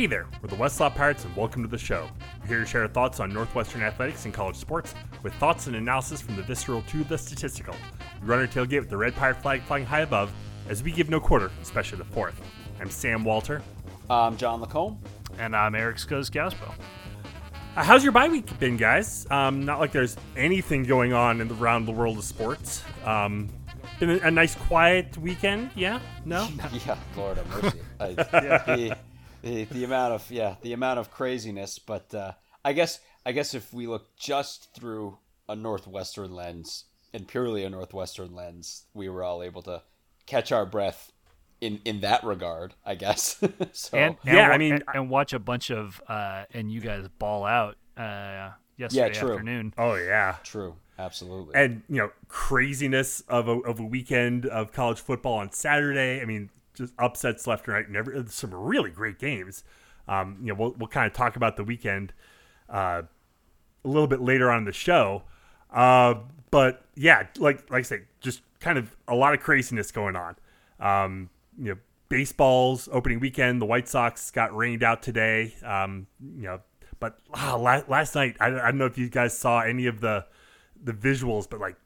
Hey there, we're the Westlaw Pirates and welcome to the show. We're here to share our thoughts on Northwestern athletics and college sports with thoughts and analysis from the visceral to the statistical. We run our tailgate with the red pirate flag flying high above as we give no quarter, especially the fourth. I'm Sam Walter. I'm John Lacombe. And I'm Eric Skos-Gaspo. Uh, how's your bye week been, guys? Um, not like there's anything going on in the, around the world of sports. Um, been a, a nice, quiet weekend. Yeah? No? yeah, Florida mercy. I, the, the, the amount of yeah, the amount of craziness. But uh, I guess I guess if we look just through a northwestern lens and purely a northwestern lens, we were all able to catch our breath in in that regard, I guess. so and, and yeah, I mean, and, and watch a bunch of uh, and you guys ball out uh, yesterday true. afternoon. oh, yeah. true, absolutely. and you know craziness of a, of a weekend of college football on Saturday. I mean, just upsets left and right, and every, some really great games. Um, you know, we'll we'll kind of talk about the weekend uh, a little bit later on in the show. Uh, but yeah, like like I say, just kind of a lot of craziness going on. Um, you know, baseball's opening weekend. The White Sox got rained out today. Um, you know, but ah, la- last night I, I don't know if you guys saw any of the the visuals, but like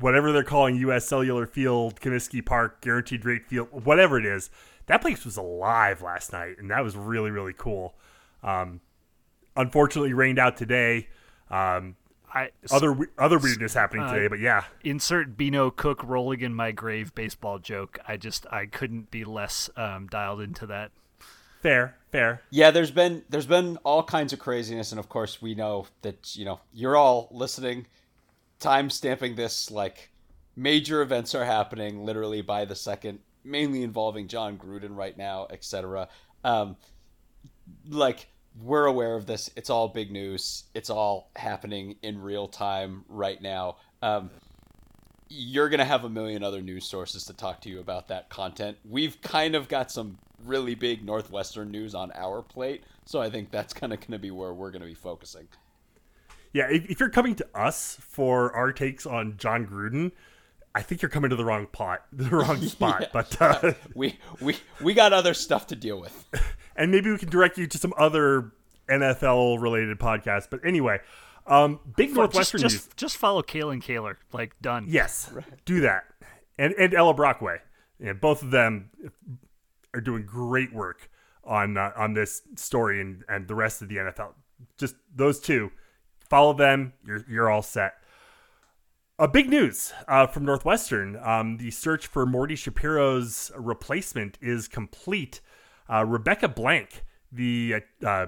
whatever they're calling U.S. Cellular Field, Comiskey Park, Guaranteed Rate Field, whatever it is, that place was alive last night, and that was really really cool. Um, unfortunately, rained out today. Um, I other we- other weirdness happening uh, today, but yeah, insert Bino Cook rolling in my grave baseball joke. I just I couldn't be less um, dialed into that. fair, fair. Yeah, there's been there's been all kinds of craziness, and of course we know that you know you're all listening, time stamping this like major events are happening literally by the second, mainly involving Jon Gruden right now, etc. Um, like we're aware of this. It's all big news. It's all happening in real time right now. Um, you're going to have a million other news sources to talk to you about that content. We've kind of got some really big Northwestern news on our plate, so I think that's kind of going to be where we're going to be focusing. Yeah, if, if you're coming to us for our takes on Jon Gruden, I think you're coming to the wrong pot, the wrong spot. Yeah. But uh, We we we got other stuff to deal with. and maybe we can direct you to some other NFL related podcasts. But anyway, um, big Just Northwestern news. just, just follow Kalyn Kahler. Like done. Yes, do that. And and Ella Brockway, yeah, both of them are doing great work on uh, on this story and and the rest of the NFL. Just those two, follow them. You're you're all set. A big news uh, from Northwestern: um, the search for Morty Shapiro's replacement is complete. Uh, Rebecca Blank, the uh,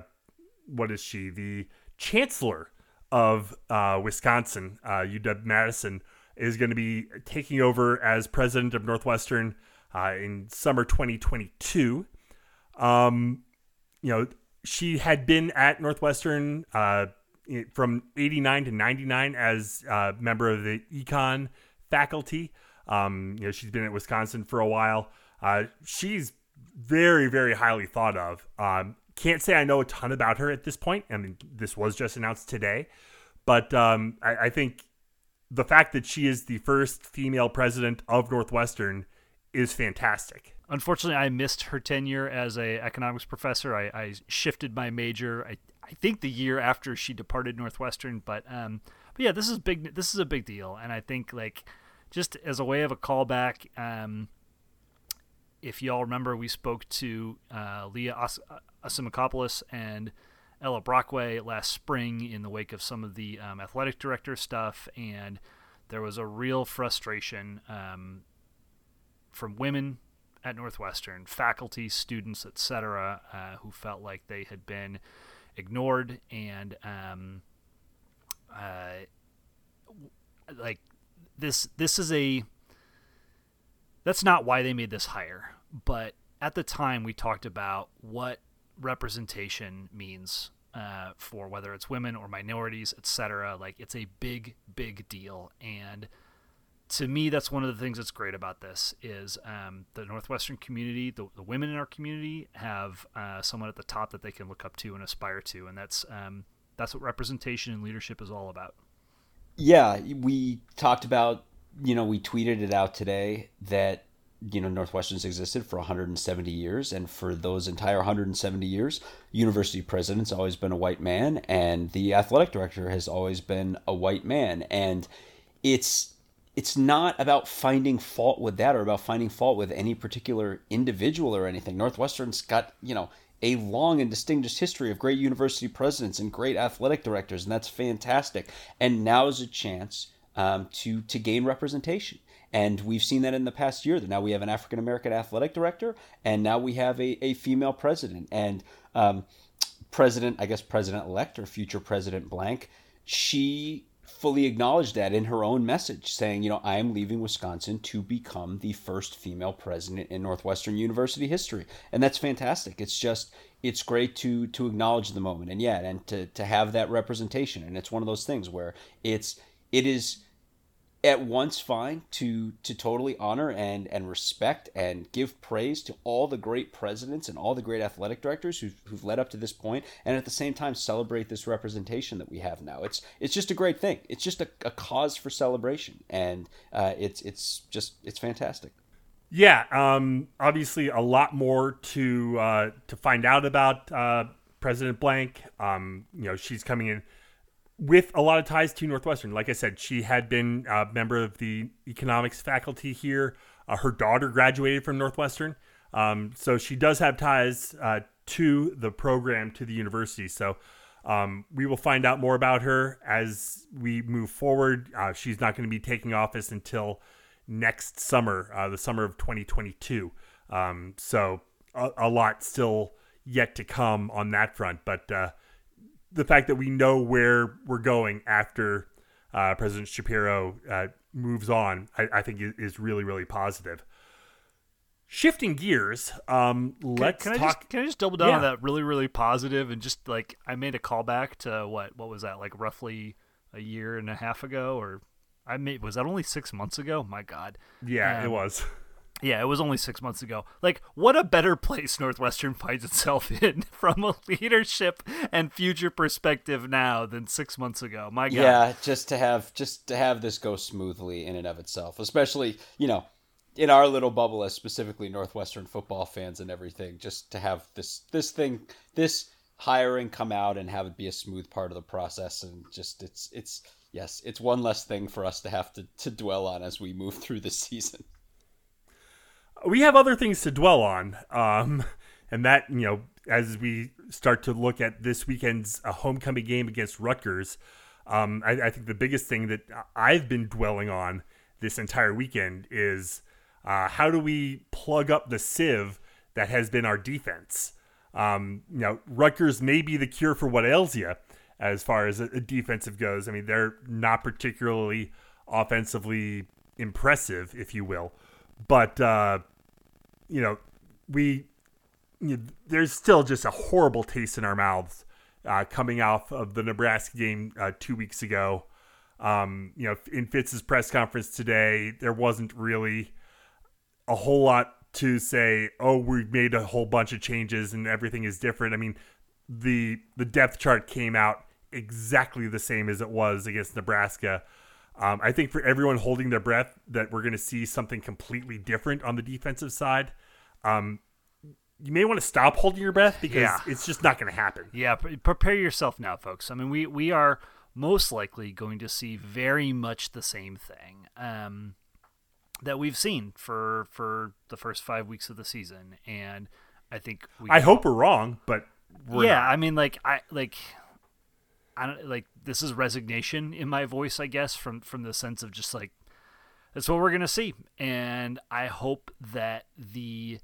what is she? The chancellor of uh, Wisconsin, uh, UW Madison, is going to be taking over as president of Northwestern uh, in summer 2022. Um, you know, she had been at Northwestern uh, from 89 to 99 as a member of the econ faculty. Um, you know, she's been at Wisconsin for a while. Uh, she's very, very highly thought of. Um, can't say I know a ton about her at this point. I mean, this was just announced today, but um, I, I think the fact that she is the first female president of Northwestern is fantastic. Unfortunately, I missed her tenure as a economics professor. I, I shifted my major. I, I think the year after she departed Northwestern, but um, but yeah, this is big. This is a big deal, and I think like just as a way of a callback, um, if y'all remember, we spoke to uh, Leah As- Asimakopoulos and Ella Brockway last spring in the wake of some of the um, athletic director stuff, and there was a real frustration um, from women at Northwestern, faculty, students, etc., uh, who felt like they had been ignored and um, uh, like this. This is a that's not why they made this hire, but at the time we talked about what representation means uh, for whether it's women or minorities, etc. Like it's a big, big deal, and to me, that's one of the things that's great about this is um, the Northwestern community, the, the women in our community have uh, someone at the top that they can look up to and aspire to, and that's um, that's what representation and leadership is all about. Yeah, we talked about, you know, we tweeted it out today that you know Northwestern's existed for 170 years, and for those entire 170 years, university president's always been a white man, and the athletic director has always been a white man, and it's it's not about finding fault with that or about finding fault with any particular individual or anything. Northwestern's got you know a long and distinguished history of great university presidents and great athletic directors, and that's fantastic. And now is a chance um, to to gain representation. And we've seen that in the past year that now we have an African American athletic director, and now we have a, a female president. And um, president, I guess president elect or future president blank, she fully acknowledged that in her own message, saying, you know, I am leaving Wisconsin to become the first female president in Northwestern University history. And that's fantastic. It's just it's great to to acknowledge the moment and yeah, and to to have that representation. And it's one of those things where it's it is at once fine to to totally honor and and respect and give praise to all the great presidents and all the great athletic directors who've, who've led up to this point and at the same time celebrate this representation that we have now. It's it's just a great thing. It's just a, a cause for celebration and uh, it's it's just it's fantastic. Yeah um, obviously a lot more to uh, to find out about uh, president blank. Um, you know she's coming in with a lot of ties to Northwestern. Like I said, she had been a member of the economics faculty here. Uh, her daughter graduated from Northwestern. Um, so she does have ties uh, to the program, to the university. So um, we will find out more about her as we move forward. Uh, she's not going to be taking office until next summer, uh, the summer of 2022. Um, so a, a, lot still yet to come on that front. But uh, the fact that we know where we're going after uh, President Shapiro uh, moves on, I, I, think is really, really positive. Shifting gears, um, let's can, can talk. I just, can I just double down yeah. on that really, really positive and just like I made a callback to what what was that like roughly a year and a half ago or I made was that only six months ago? My God. Yeah, um, it was. Yeah, it was only six months ago. Like, what a better place Northwestern finds itself in from a leadership and future perspective now than six months ago. My God. Yeah, just to have just to have this go smoothly in and of itself, especially you know, in our little bubble as specifically Northwestern football fans and everything, just to have this this thing this hiring come out and have it be a smooth part of the process and just it's it's yes, it's one less thing for us to have to, to dwell on as we move through the season we have other things to dwell on, um, and that you know, as we start to look at this weekend's uh, homecoming game against Rutgers, um, I, I, think the biggest thing that I've been dwelling on this entire weekend is uh, how do we plug up the sieve that has been our defense. Um, you know, Rutgers may be the cure for what ails you as far as a, a defensive goes. I mean, they're not particularly offensively impressive, if you will, but uh, you know, we you know, there's still just a horrible taste in our mouths uh, coming off of the Nebraska game uh, two weeks ago. Um, you know, in Fitz's press conference today, there wasn't really a whole lot to say. Oh, we made a whole bunch of changes and everything is different. I mean, the the depth chart came out exactly the same as it was against Nebraska. Um, I think for everyone holding their breath that we're going to see something completely different on the defensive side. Um, you may want to stop holding your breath because yeah. it's just not going to happen. Yeah, prepare yourself now, folks. I mean, we we are most likely going to see very much the same thing um, that we've seen for for the first five weeks of the season, and I think we. I hope we're wrong, but we're yeah, not. I mean, like I like I don't like this is resignation in my voice, I guess, from from the sense of just like that's what we're gonna see, and I hope that the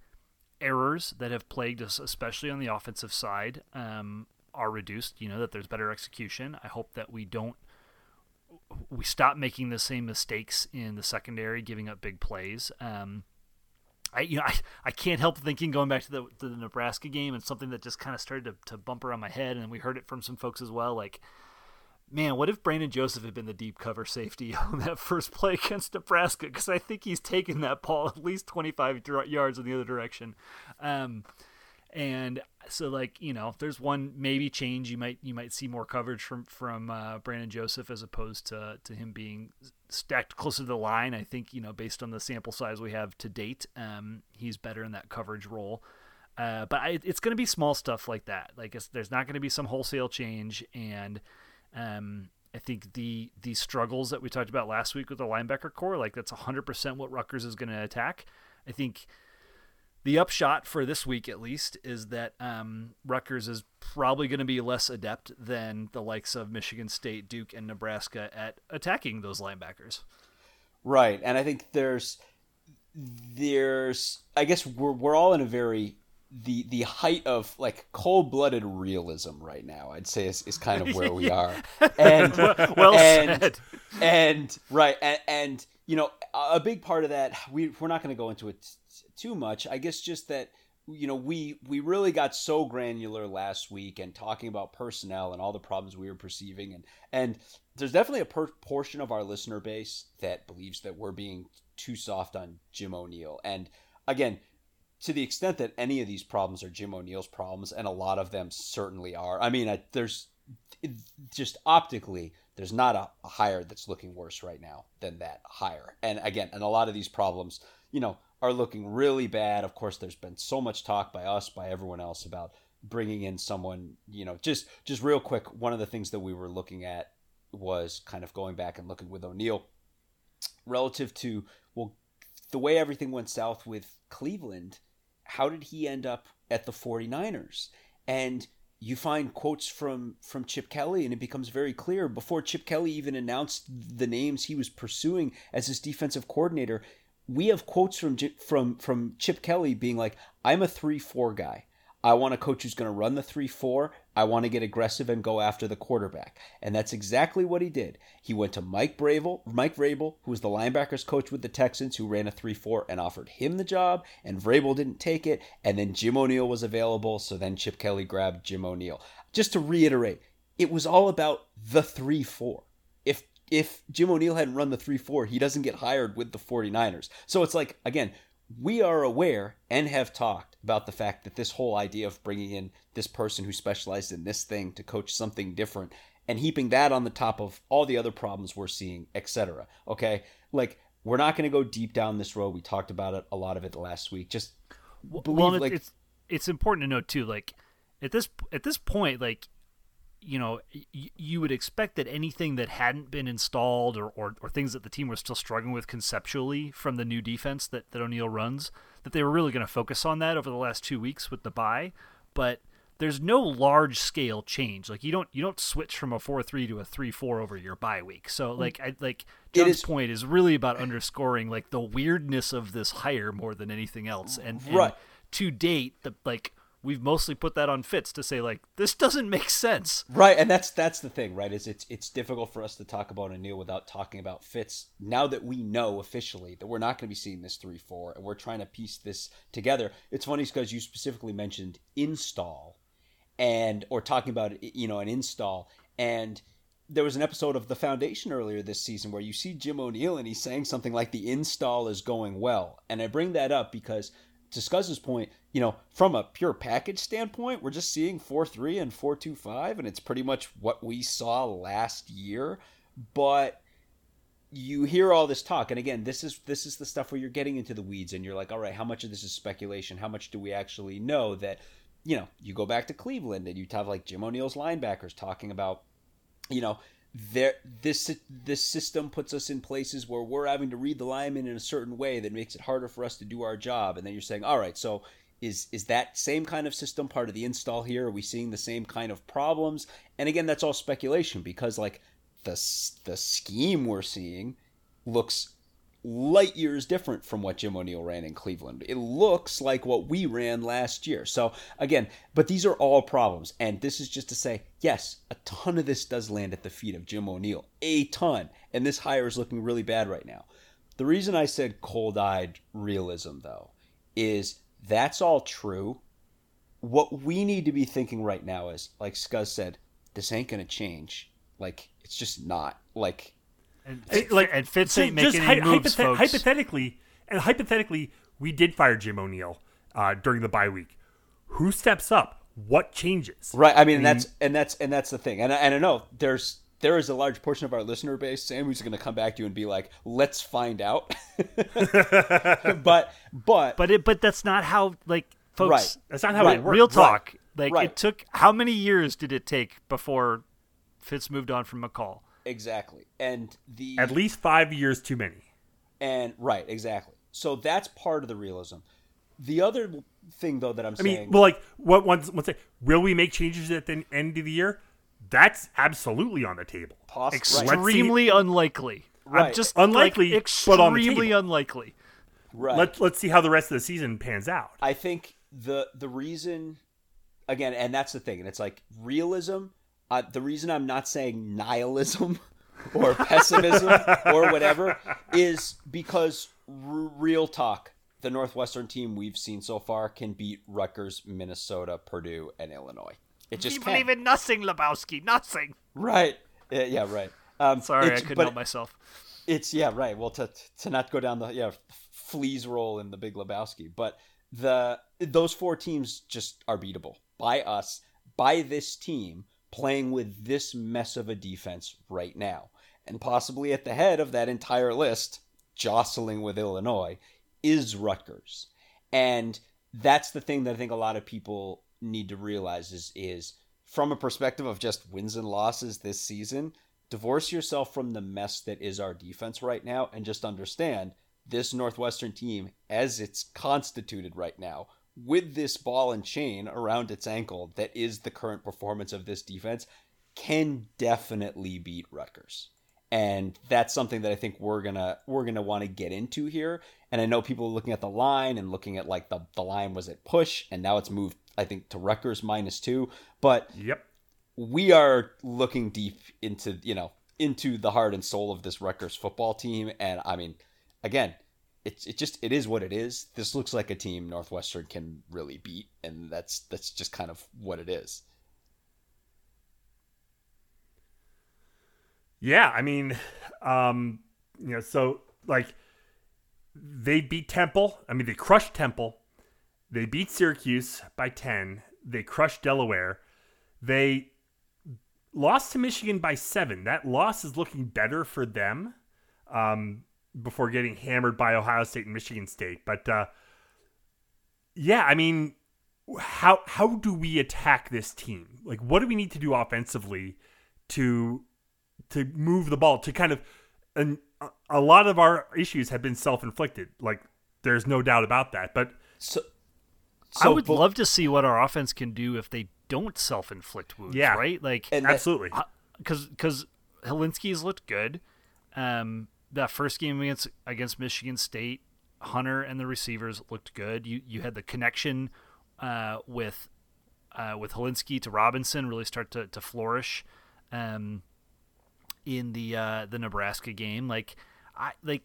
errors that have plagued us, especially on the offensive side, um, are reduced. You know that there's better execution. I hope that we don't we stop making the same mistakes in the secondary, giving up big plays. Um, I you know I, I can't help thinking going back to the to the Nebraska game and something that just kind of started to, to bump around my head and we heard it from some folks as well like man what if Brandon Joseph had been the deep cover safety on that first play against Nebraska because I think he's taken that ball at least 25 yards in the other direction um, and so like you know there's one maybe change you might you might see more coverage from from uh, Brandon Joseph as opposed to to him being stacked closer to the line. I think you know based on the sample size we have to date, um, he's better in that coverage role. Uh, but I, it's going to be small stuff like that. Like there's not going to be some wholesale change, and um, I think the the struggles that we talked about last week with the linebacker core, like that's 100% what Rutgers is going to attack. I think the upshot for this week, at least, is that um, Rutgers is probably going to be less adept than the likes of Michigan State, Duke, and Nebraska at attacking those linebackers. Right, and I think there's there's I guess we're we're all in a very the the height of like cold blooded realism right now. I'd say is, is kind of where we are. And well and, said. And right, and, and you know a big part of that we we're not going to go into it too much. I guess just that you know we we really got so granular last week and talking about personnel and all the problems we were perceiving and and there's definitely a per- portion of our listener base that believes that we're being too soft on Jim O'Neil and again to the extent that any of these problems are Jim O'Neil's problems and a lot of them certainly are I mean I, there's just optically there's not a, a hire that's looking worse right now than that hire and again and a lot of these problems you know are looking really bad. Of course, there's been so much talk by us, by everyone else about bringing in someone, you know, just just real quick, one of the things that we were looking at was kind of going back and looking with O'Neil relative to well the way everything went south with Cleveland, how did he end up at the 49ers? And you find quotes from from Chip Kelly and it becomes very clear before Chip Kelly even announced the names he was pursuing as his defensive coordinator we have quotes from from from Chip Kelly being like, "I'm a three four guy. I want a coach who's going to run the three four. I want to get aggressive and go after the quarterback." And that's exactly what he did. He went to Mike Vrabel, Mike Vrabel, who was the linebackers coach with the Texans, who ran a three four, and offered him the job. And Vrabel didn't take it. And then Jim O'Neil was available, so then Chip Kelly grabbed Jim O'Neil. Just to reiterate, it was all about the three four. If if Jim O'Neil hadn't run the 3 4, he doesn't get hired with the 49ers. So it's like, again, we are aware and have talked about the fact that this whole idea of bringing in this person who specialized in this thing to coach something different and heaping that on the top of all the other problems we're seeing, etc. Okay? Like, we're not going to go deep down this road. We talked about it, a lot of it last week. Just believe, well, like, it's it's important to note too, like at this at this point, like you know, y- you would expect that anything that hadn't been installed or, or, or, things that the team was still struggling with conceptually from the new defense that, that O'Neil runs, that they were really going to focus on that over the last two weeks with the bye. But there's no large scale change. Like you don't you don't switch from a four three to a three four over your bye week. So mm. like I like John's is, point is really about underscoring like the weirdness of this hire more than anything else. And, and right. to date, the like we've mostly put that on Fitz to say like this doesn't make sense. Right, and that's that's the thing, right? Is it's it's difficult for us to talk about O'Neil without talking about Fitz. Now that we know officially that we're not going to be seeing this three four, and we're trying to piece this together. It's funny because you specifically mentioned install, and or talking about you know an install, and there was an episode of The Foundation earlier this season where you see Jim O'Neil and he's saying something like the install is going well, and I bring that up because to Scuzz's point, you know, from a pure package standpoint, we're just seeing 4 3 and 4 2 5, and it's pretty much what we saw last year. But you hear all this talk and again this is this is the stuff where you're getting into the weeds and you're like all right how much of this is speculation how much do we actually know that you know you go back to cleveland and you have like jim o'neil's linebackers talking about you know there this this system puts us in places where we're having to read the lineman in a certain way that makes it harder for us to do our job and then you're saying all right so is is that same kind of system part of the install here are we seeing the same kind of problems and again that's all speculation because like the the scheme we're seeing looks light years different from what Jim O'Neil ran in Cleveland. It looks like what we ran last year. So again, but these are all problems. And this is just to say, yes, a ton of this does land at the feet of Jim O'Neil. A ton. And this hire is looking really bad right now. The reason I said cold-eyed realism though is that's all true. What we need to be thinking right now is, like Scuzz said, this ain't gonna change. Like it's just not. Like and, it, like and Fitz ain't making any moves, hypothet- folks. Hypothetically, and hypothetically, we did fire Jim O'Neil uh, during the bye week. Who steps up? What changes? Right. I mean, I mean, that's and that's and that's the thing. And and I know there's there is a large portion of our listener base, Sam, who's going to come back to you and be like, "Let's find out." but but But it but that's not how like folks. Right. That's not how Right. it works. Real talk. Like Right. it took how many years did it take before Fitz moved on from McCall? exactly, and the At least five years too many. and right exactly. So that's part of the realism. The other thing, though, that I'm I mean, saying, well, like what once once say, will we make changes at the end of the year? That's absolutely on the table. poss- let's right, see- Extremely unlikely. I'm Right. just Unlikely, like, but on the extremely unlikely. right. Let's let's see how the rest of the season pans out. I think the the reason again, and that's the thing, and it's like realism. Uh, the reason I'm not saying nihilism or pessimism or whatever is because r- real talk. The Northwestern team we've seen so far can beat Rutgers, Minnesota, Purdue, and Illinois. It just You can. believe in nothing, Lebowski. Nothing. Right. Yeah, yeah, right. Um, Sorry, I couldn't help myself. It's yeah, right. Well, to to not go down the yeah Flea's role in the Big Lebowski, but the those four teams just are beatable by us by this team playing with this mess of a defense right now, and possibly at the head of that entire list, jostling with Illinois, is Rutgers, and that's the thing that I think a lot of people need to realize is is from a perspective of just wins and losses this season divorce yourself from the mess that is our defense right now and just understand this Northwestern team, as it's constituted right now, with this ball and chain around its ankle that is the current performance of this defense, can definitely beat Rutgers. And that's something that I think we're gonna we're gonna want to get into here. And I know people are looking at the line and looking at like the, the line was at push and now it's moved I think to Rutgers minus two. But Yep. we are looking deep into you know into the heart and soul of this Rutgers football team, and I mean, again, it's it just it is what it is. This looks like a team Northwestern can really beat, and that's that's just kind of what it is. Yeah, I mean, um, you know, so like they beat Temple. I mean, they crushed Temple. They beat Syracuse by 10. They crushed Delaware. They lost to Michigan by 7. That loss is looking better for them um, before getting hammered by Ohio State and Michigan State. But uh, yeah, I mean, how how do we attack this team? Like what do we need to do offensively to to move the ball to kind of and a- lot of our issues have been self-inflicted like there's no doubt about that but So, I would but- love to see what our offense can do if they don't self-inflict wounds. Yeah. right. Like And absolutely because because Hilinski's looked good. Um, that first game against against Michigan State, Hunter and the receivers looked good. You you had the connection uh, with uh, with Helinski to Robinson really start to, to flourish um, in the uh, the Nebraska game. Like I like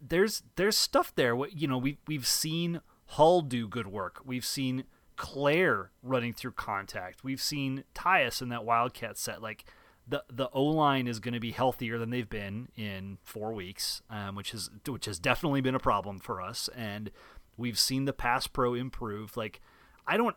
there's there's stuff there. What you know we we've seen Hull do good work. We've seen Clair running through contact. We've seen Tyus in that Wildcat set. Like the the O line is going to be healthier than they've been in four weeks, um, which is which has definitely been a problem for us. And we've seen the pass pro improve. Like I don't.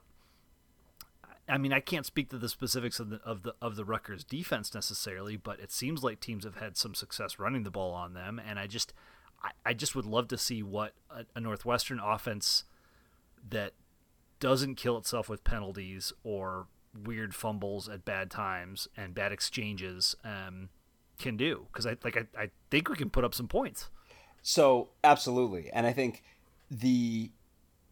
I mean, I can't speak to the specifics of the of the of the Rutgers defense necessarily, but it seems like teams have had some success running the ball on them, and I just, I, I just would love to see what a, a Northwestern offense that doesn't kill itself with penalties or weird fumbles at bad times and bad exchanges um, can do. Because I like I, I think we can put up some points. So absolutely, and I think the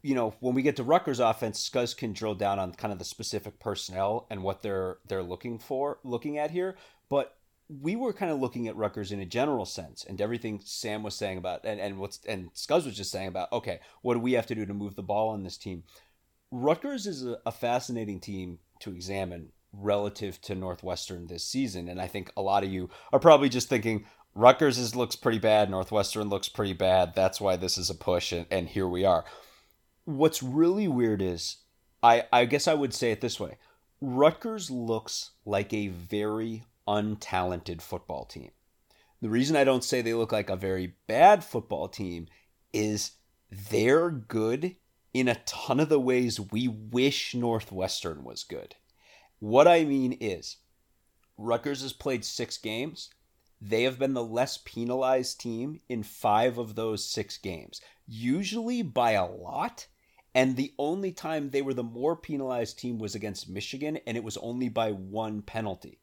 you know when we get to Rutgers offense, Scuzz can drill down on kind of the specific personnel and what they're they're looking for, looking at here. But we were kind of looking at Rutgers in a general sense, and everything Sam was saying about, and and what's and Scuzz was just saying about, okay, what do we have to do to move the ball on this team? Rutgers is a, a fascinating team to examine relative to Northwestern this season, and I think a lot of you are probably just thinking Rutgers is, looks pretty bad, Northwestern looks pretty bad. That's why this is a push, and, and here we are. What's really weird is, I I guess I would say it this way: Rutgers looks like a very untalented football team. The reason I don't say they look like a very bad football team is they're good in a ton of the ways we wish Northwestern was good. What I mean is, Rutgers has played six games. They have been the less penalized team in five of those six games, usually by a lot. And the only time they were the more penalized team was against Michigan, and it was only by one penalty.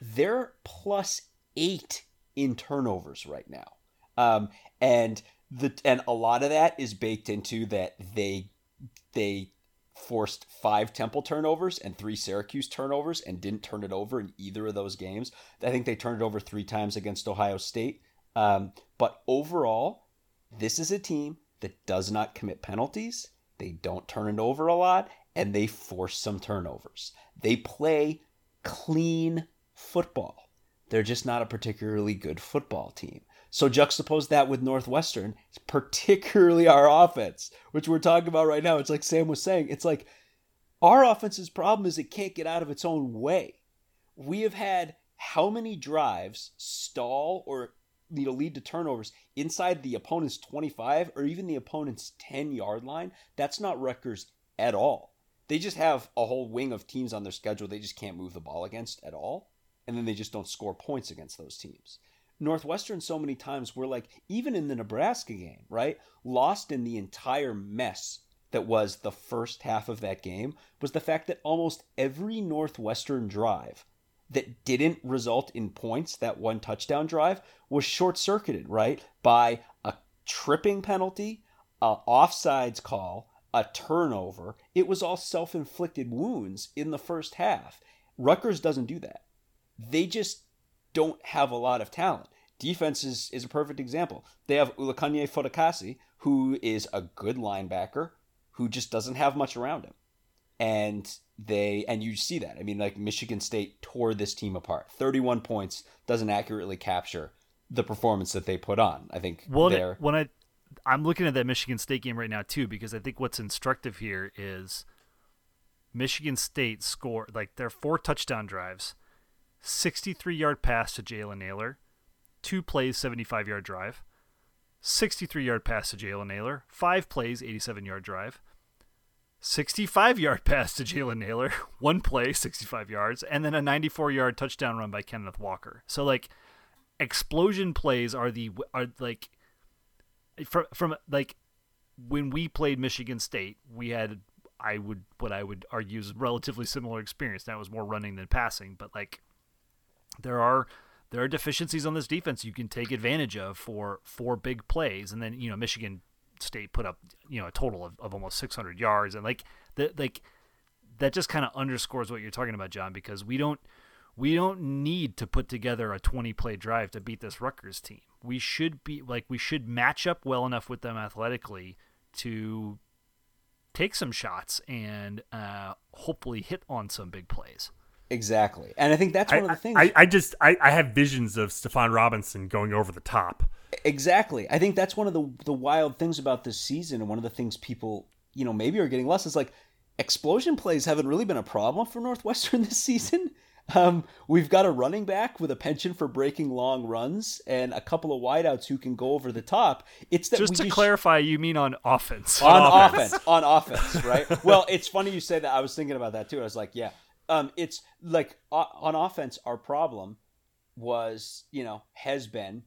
They're plus eight in turnovers right now. Um, and the and a lot of that is baked into that they they forced five Temple turnovers and three Syracuse turnovers and didn't turn it over in either of those games. I think they turned it over three times against Ohio State. Um, but overall, this is a team that does not commit penalties. They don't turn it over a lot, and they force some turnovers. They play clean football. They're just not a particularly good football team. So juxtapose that with Northwestern, particularly our offense, which we're talking about right now. It's like Sam was saying, it's like our offense's problem is it can't get out of its own way. We have had how many drives stall or you know lead to turnovers inside the opponent's 25 or even the opponent's 10 yard line? That's not Rutgers at all. They just have a whole wing of teams on their schedule they just can't move the ball against at all, and then they just don't score points against those teams. Northwestern so many times we're like, even in the Nebraska game, right? Lost in the entire mess that was the first half of that game was the fact that almost every Northwestern drive that didn't result in points, that one touchdown drive, was short circuited, right? By a tripping penalty, a offsides call, a turnover. It was all self inflicted wounds in the first half. Rutgers doesn't do that. They just don't have a lot of talent. Defense is, is a perfect example. They have Olukunle Fatukasi, who is a good linebacker, who just doesn't have much around him. And they and you see that. I mean, like Michigan State tore this team apart. 31 points doesn't accurately capture the performance that they put on. I think well, there when I I'm looking at that Michigan State game right now too because I think what's instructive here is Michigan State score like their four touchdown drives 63 yard pass to Jalen Nailor, two plays, 75 yard drive, 63 yard pass to Jalen Nailor, five plays, 87 yard drive, 65 yard pass to Jalen Nailor, one play, 65 yards, and then a 94 yard touchdown run by Kenneth Walker. So, like, explosion plays are the, are like, from, from like, when we played Michigan State, we had I would what I would argue is relatively similar experience. That was more running than passing, but like there are there are deficiencies on this defense you can take advantage of for for big plays. And then you know Michigan State put up you know a total of, of almost 600 yards, and like the like that just kind of underscores what you're talking about, John, because we don't we don't need to put together a 20 play drive to beat this Rutgers team. We should be like we should match up well enough with them athletically to take some shots and uh, hopefully hit on some big plays. Exactly, and I think that's one I, of the things. I, I just I, I have visions of Stephon Robinson going over the top. Exactly, I think that's one of the the wild things about this season, and one of the things people you know maybe are getting less is like explosion plays haven't really been a problem for Northwestern this season. Um, we've got a running back with a penchant for breaking long runs and a couple of wideouts who can go over the top. It's that just to just... clarify, you mean on offense? On, on offense, on offense, right? well, it's funny you say that. I was thinking about that too. I was like, yeah, um, it's like uh, on offense, our problem was, you know, has been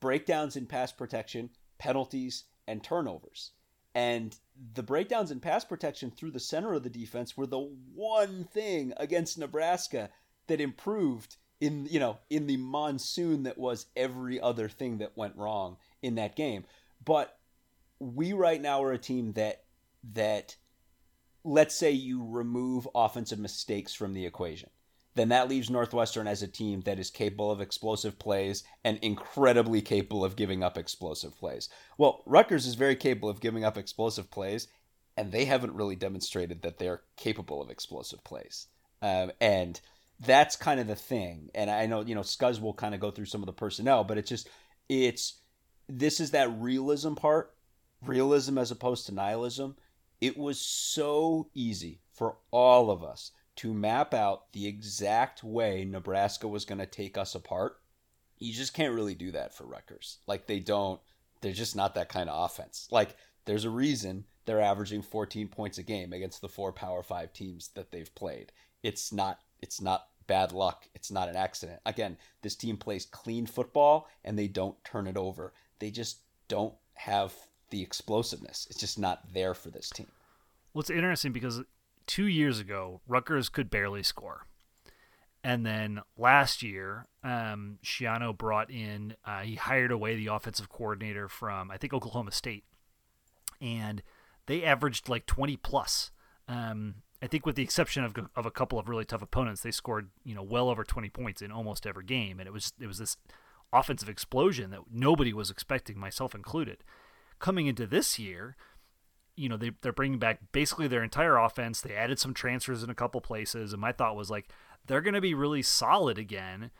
breakdowns in pass protection, penalties, and turnovers. And the breakdowns in pass protection through the center of the defense were the one thing against Nebraska that improved in you know in the monsoon that was every other thing that went wrong in that game. But we right now are a team that that let's say you remove offensive mistakes from the equation, then that leaves Northwestern as a team that is capable of explosive plays and incredibly capable of giving up explosive plays. Well, Rutgers is very capable of giving up explosive plays, and they haven't really demonstrated that they're capable of explosive plays. Um, and that's kind of the thing. And I know, you know, Scuzz will kind of go through some of the personnel, but it's just, it's, this is that realism part, realism as opposed to nihilism it was so easy for all of us to map out the exact way Nebraska was going to take us apart. You just can't really do that for Rutgers. Like they don't they're just not that kind of offense. Like there's a reason they're averaging 14 points a game against the four power 5 teams that they've played. It's not it's not bad luck. It's not an accident. Again, this team plays clean football and they don't turn it over. They just don't have the explosiveness. It's just not there for this team. Well, it's interesting because two years ago, Rutgers could barely score. And then last year, um, Schiano brought in, uh, he hired away the offensive coordinator from, I think, Oklahoma State. And they averaged like 20 plus. Um, I think, with the exception of, of a couple of really tough opponents, they scored you know well over 20 points in almost every game, and it was it was this offensive explosion that nobody was expecting, myself included. Coming into this year, you know they they're bringing back basically their entire offense. They added some transfers in a couple places, and my thought was like they're going to be really solid again.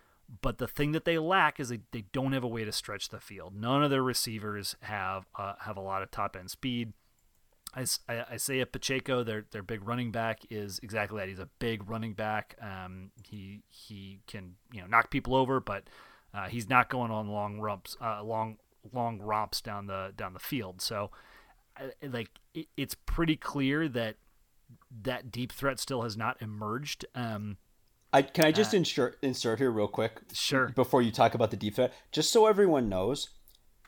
But the thing that they lack is they, they don't have a way to stretch the field. None of their receivers have uh, have a lot of top end speed. I, I, Isaiah Pacheco, their their big running back, is exactly that. He's a big running back. Um, he he can you know knock people over, but uh, he's not going on long romps, uh, long long romps down the down the field. So, like it, it's pretty clear that that deep threat still has not emerged. Um, I can I just uh, insert insert here real quick, sure, before you talk about the deep threat, just so everyone knows,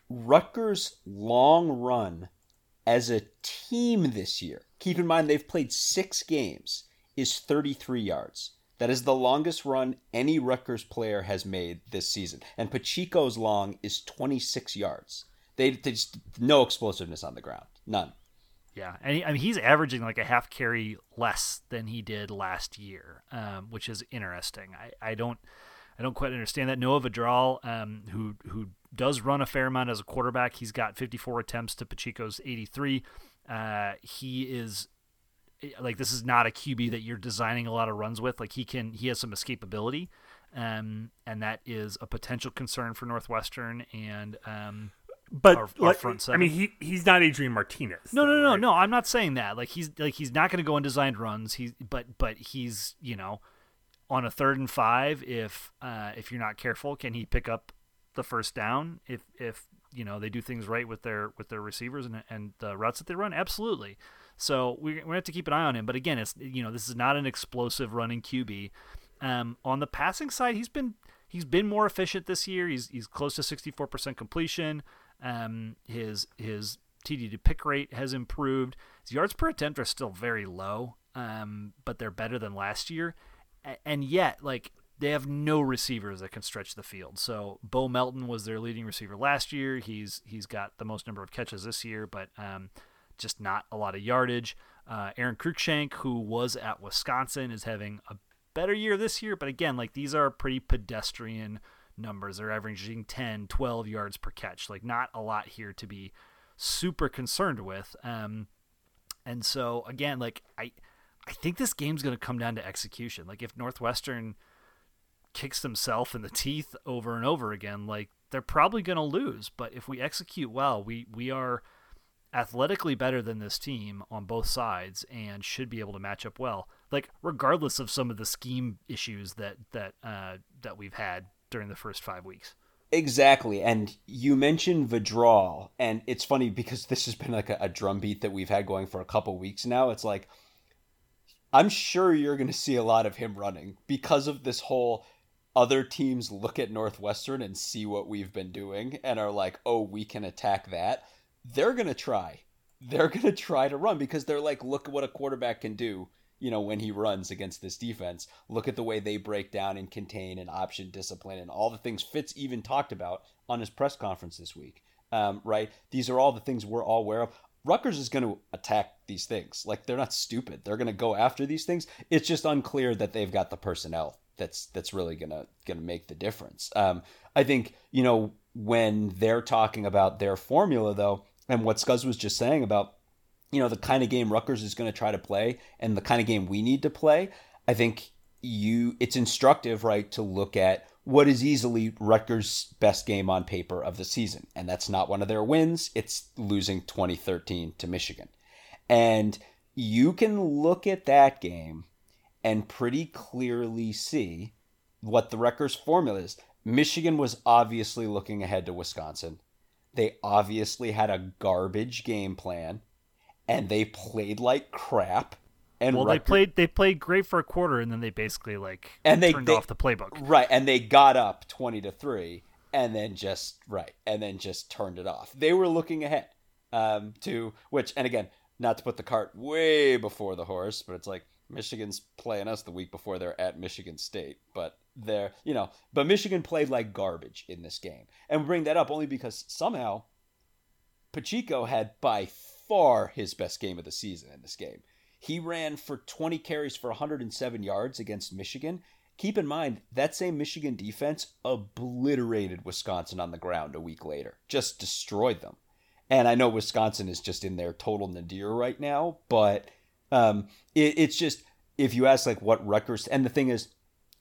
Rutgers' long run as a team this year, keep in mind they've played six games, is 33 yards. That is the longest run any Rutgers player has made this season. And Pacheco's long is 26 yards. They, they just no explosiveness on the ground, none. Yeah, and he, I mean he's averaging like a half carry less than he did last year, um, which is interesting. I, I don't I don't quite understand that. Noah Vedral, um, who who does run a fair amount as a quarterback, he's got 54 attempts to Pacheco's 83. Uh, he is like this is not a QB that you're designing a lot of runs with. Like he can he has some escapability, um, and that is a potential concern for Northwestern and. Um, but our, our front seven. I mean, he he's not Adrian Martinez. No, though, no, no, right? no. I'm not saying that. Like he's like he's not going to go on designed runs. He's but but he's you know on a third and five, if uh, if you're not careful, can he pick up the first down? If if you know they do things right with their with their receivers and and the routes that they run, absolutely. So we're, we have to keep an eye on him. But again, it's you know this is not an explosive running QB. Um, on the passing side, he's been he's been more efficient this year. He's he's close to 64% completion. Um, his his TD to pick rate has improved. His yards per attempt are still very low, um, but they're better than last year and yet like they have no receivers that can stretch the field. So Bo Melton was their leading receiver last year. He's he's got the most number of catches this year, but um, just not a lot of yardage. Uh, Aron Cruickshank, who was at Wisconsin, is having a better year this year, but again, like these are pretty pedestrian numbers. They're averaging 10, 12 yards per catch. Like not a lot here to be super concerned with. Um, and so again, like I I think this game's going to come down to execution. Like if Northwestern kicks themselves in the teeth over and over again, like they're probably going to lose. But if we execute well, we we are athletically better than this team on both sides and should be able to match up well. Like regardless of some of the scheme issues that that uh, that we've had during the first five weeks. Exactly. And you mentioned Vedral, and it's funny because this has been like a, a drumbeat that we've had going for a couple weeks now. It's like I'm sure you're going to see a lot of him running because of this whole other teams look at Northwestern and see what we've been doing and are like, "Oh, we can attack that." They're going to try. They're going to try to run because they're like, "Look at what a quarterback can do." You know, when he runs against this defense, look at the way they break down and contain and option discipline and all the things Fitz even talked about on his press conference this week. Um, right? These are all the things we're all aware of. Rutgers is going to attack these things. Like they're not stupid. They're going to go after these things. It's just unclear that they've got the personnel that's that's really gonna gonna make the difference. Um, I think you know when they're talking about their formula though, and what Scuzz was just saying about you know the kind of game Rutgers is going to try to play and the kind of game we need to play. I think you it's instructive, right, to look at what is easily Rutgers' best game on paper of the season. And that's not one of their wins, it's losing 2013 to Michigan. And you can look at that game and pretty clearly see what the Rutgers formula is. Michigan was obviously looking ahead to Wisconsin. They obviously had a garbage game plan and they played like crap And well, they played they played great for a quarter, and then they basically like And they- turned they- off the playbook. right, and they got up twenty to three, and then just right, and then just turned it off. They were looking ahead um, to which, and again, not to put the cart way before the horse, but it's like Michigan's playing us the week before they're at Michigan State, but they're you know, but Michigan played like garbage in this game, and we bring that up only because somehow Pacheco had by far his best game of the season in this game. He ran for 20 carries for 107 yards against Michigan. Keep in mind, that same Michigan defense obliterated Wisconsin on the ground a week later, just destroyed them. And I know Wisconsin is just in their total nadir right now, but um, it, it's just, if you ask like what Rutgers, and the thing is,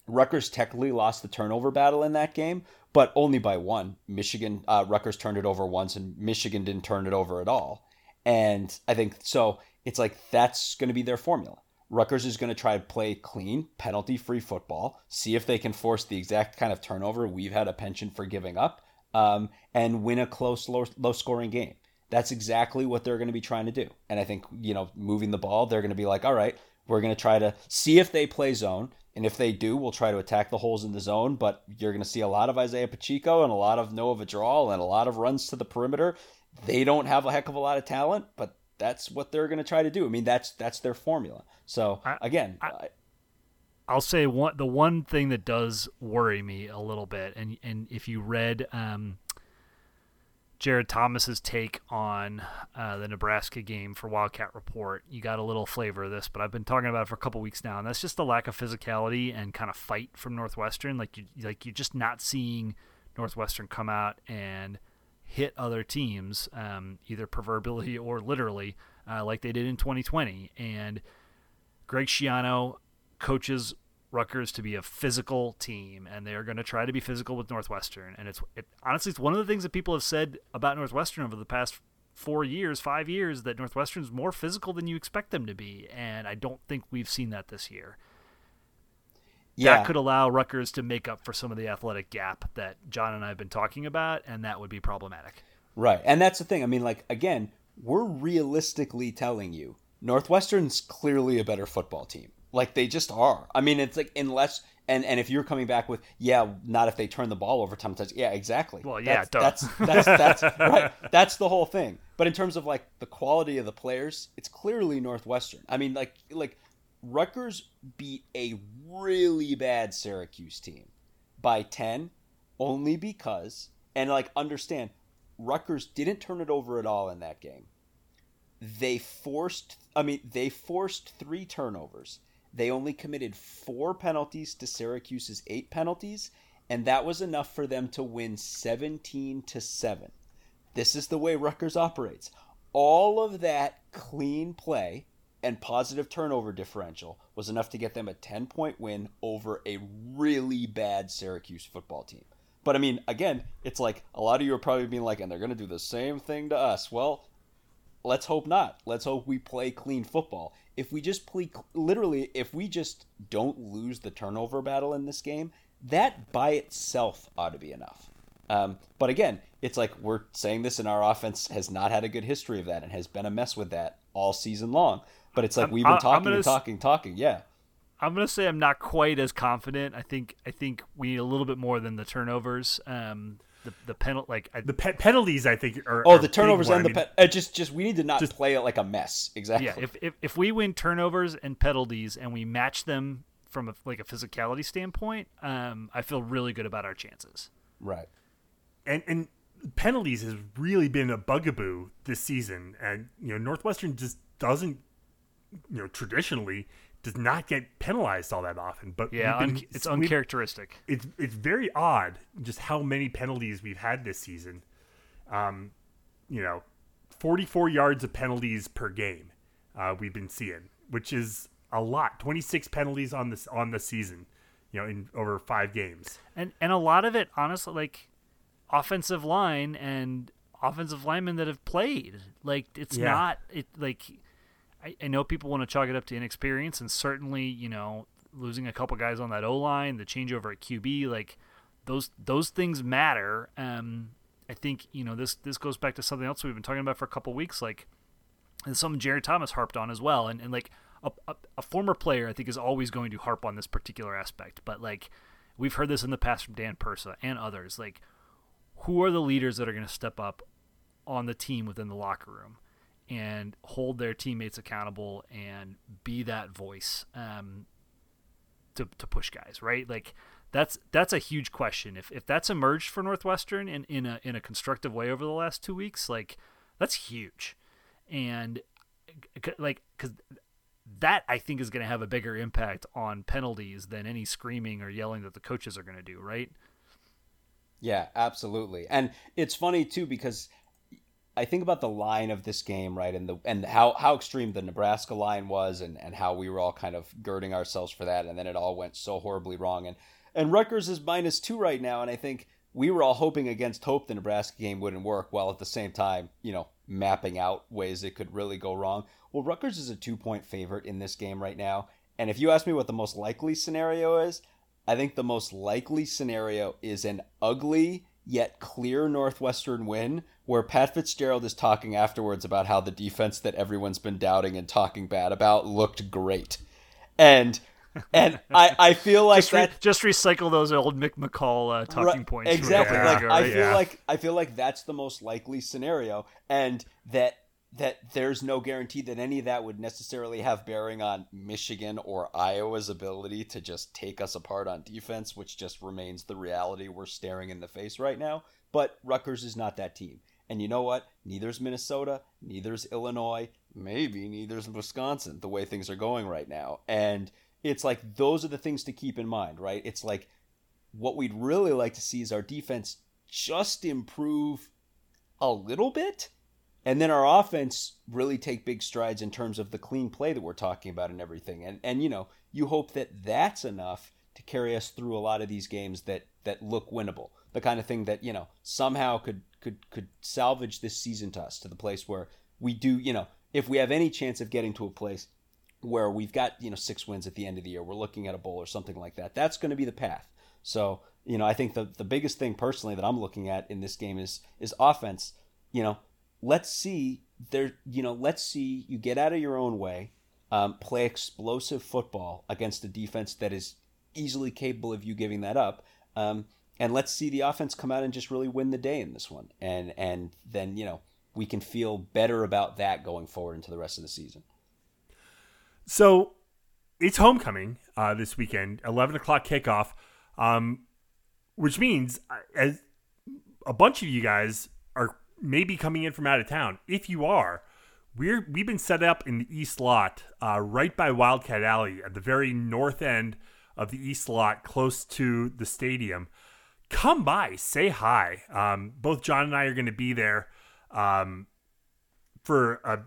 Rutgers technically lost the turnover battle in that game, but only by one. Michigan, uh, Rutgers turned it over once, and Michigan didn't turn it over at all. And I think so. It's like that's going to be their formula. Rutgers is going to try to play clean, penalty free football, see if they can force the exact kind of turnover we've had a penchant for giving up, um, and win a close, low, low scoring game. That's exactly what they're going to be trying to do. And I think, you know, moving the ball, they're going to be like, all right, we're going to try to see if they play zone. And if they do, we'll try to attack the holes in the zone. But you're going to see a lot of Isaiah Pacheco and a lot of Noah Vedral and a lot of runs to the perimeter. They don't have a heck of a lot of talent, but that's what they're going to try to do. I mean, that's that's their formula. So again, I- I- I'll say one the one thing that does worry me a little bit, and and if you read um, Jared Thomas's take on uh, the Nebraska game for Wildcat Report, you got a little flavor of this. But I've been talking about it for a couple weeks now, and that's just the lack of physicality and kind of fight from Northwestern. Like you like you're just not seeing Northwestern come out and hit other teams, um, either proverbially or literally, uh, like they did in 2020. And Greg Schiano coaches Rutgers to be a physical team, and they are going to try to be physical with Northwestern. And it's it, honestly, it's one of the things that people have said about Northwestern over the past four years, five years, that Northwestern's more physical than you expect them to be. And I don't think we've seen that this year. yeah, That could allow Rutgers to make up for some of the athletic gap that John and I have been talking about, and that would be problematic. Right. And that's the thing. I mean, like, again, we're realistically telling you Northwestern's clearly a better football team. Like, they just are. I mean, it's like, unless. And, and if you're coming back with, yeah, not if they turn the ball over time, touch, yeah, exactly. Well, yeah, that's, that's that's that's right. That's the whole thing. But in terms of like the quality of the players, it's clearly Northwestern. I mean, like like Rutgers beat a really bad Syracuse team by 10 only because and like understand Rutgers didn't turn it over at all in that game. They forced I mean they forced 3 turnovers. They only committed 4 penalties to Syracuse's 8 penalties and that was enough for them to win 17 to 7. This is the way Rutgers operates. All of that clean play and positive turnover differential was enough to get them a 10 point win over a really bad Syracuse football team. But I mean, again, it's like a lot of you are probably being like, and they're going to do the same thing to us. Well, let's hope not. Let's hope we play clean football. If we just play, literally, if we just don't lose the turnover battle in this game, that by itself ought to be enough. Um, but again, it's like we're saying this, and our offense has not had a good history of that and has been a mess with that all season long. But it's like I'm- we've been talking and s- talking, talking. Yeah. I'm gonna say I'm not quite as confident. I think I think we need a little bit more than the turnovers. Um, the the penalty like I, The pe- penalties, I think, are Oh, are the turnovers one. and I the mean, pe- uh, just just we need to not Just- play it like a mess. Exactly. yeah. If, if if we win turnovers and penalties and we match them from a, like a physicality standpoint, um, I feel really good about our chances. right. and and penalties has really been a bugaboo this season, and you know Northwestern just doesn't, you know, traditionally does not get penalized all that often. But Yeah, we've un- it's uncharacteristic. It's it's very odd just how many penalties we've had this season. Um, you know, forty four yards of penalties per game. Uh, we've been seeing, which is a lot. Twenty six penalties on this on the season. You know, in over five games. and and a lot of it honestly like offensive line and offensive linemen that have played like it's Yeah. not it like I, I know people want to chalk it up to inexperience and certainly you know losing a couple guys on that o line the changeover at qb like those those things matter um i think you know this this goes back to something else we've been talking about for a couple weeks like and something Jared Thomas harped on as well. And, and like a, a, a former player, I think, is always going to harp on this particular aspect. But like we've heard this in the past from Dan Persa and others, like who are the leaders that are going to step up on the team within the locker room and hold their teammates accountable and be that voice um, to to push guys, right? Like that's that's a huge question. If if that's emerged for Northwestern in, in a in a constructive way over the last two weeks, like that's huge, and like because that I think is going to have a bigger impact on penalties than any screaming or yelling that the coaches are going to do, right? Yeah, absolutely. And it's funny too because I think about the line of this game, right, and the and how how extreme the Nebraska line was, and and how we were all kind of girding ourselves for that, and then it all went so horribly wrong. And and Rutgers is minus two right now, and I think we were all hoping against hope the Nebraska game wouldn't work, while at the same time, you know, mapping out ways it could really go wrong. Well, Rutgers is a two point favorite in this game right now, and if you ask me what the most likely scenario is, I think the most likely scenario is an ugly yet clear Northwestern win where Pat Fitzgerald is talking afterwards about how the defense that everyone's been doubting and talking bad about looked great. And and I, I feel like just, re- that, just recycle those old Mick McCall uh, talking right, points. Exactly. Like I feel yeah. like I feel like that's the most likely scenario, and that that there's no guarantee that any of that would necessarily have bearing on Michigan or Iowa's ability to just take us apart on defense, which just remains the reality we're staring in the face right now. But Rutgers is not that team. And you know what? Neither's Minnesota, neither's Illinois, maybe neither's Wisconsin, the way things are going right now. And it's like those are the things to keep in mind, right? It's like what we'd really like to see is our defense just improve a little bit and then our offense really take big strides in terms of the clean play that we're talking about and everything. And and you know, you hope that that's enough to carry us through a lot of these games that that look winnable. The kind of thing that, you know, somehow could could could salvage this season to us to the place where we do, you know, if we have any chance of getting to a place where we've got, you know, six wins at the end of the year, we're looking at a bowl or something like that. That's going to be the path. So, you know, I think the the biggest thing personally that I'm looking at in this game is is offense. You know, let's see there you know let's see you get out of your own way um, play explosive football against a defense that is easily capable of you giving that up um, and let's see the offense come out and just really win the day in this one and and then you know we can feel better about that going forward into the rest of the season so it's homecoming uh, this weekend 11 o'clock kickoff um, which means uh, as a bunch of you guys are maybe coming in from out of town. If you are, we're we've been set up in the east lot, uh, right by Wildcat Alley, at the very north end of the east lot, close to the stadium. Come by, say hi. Um, both John and I are going to be there um, for a.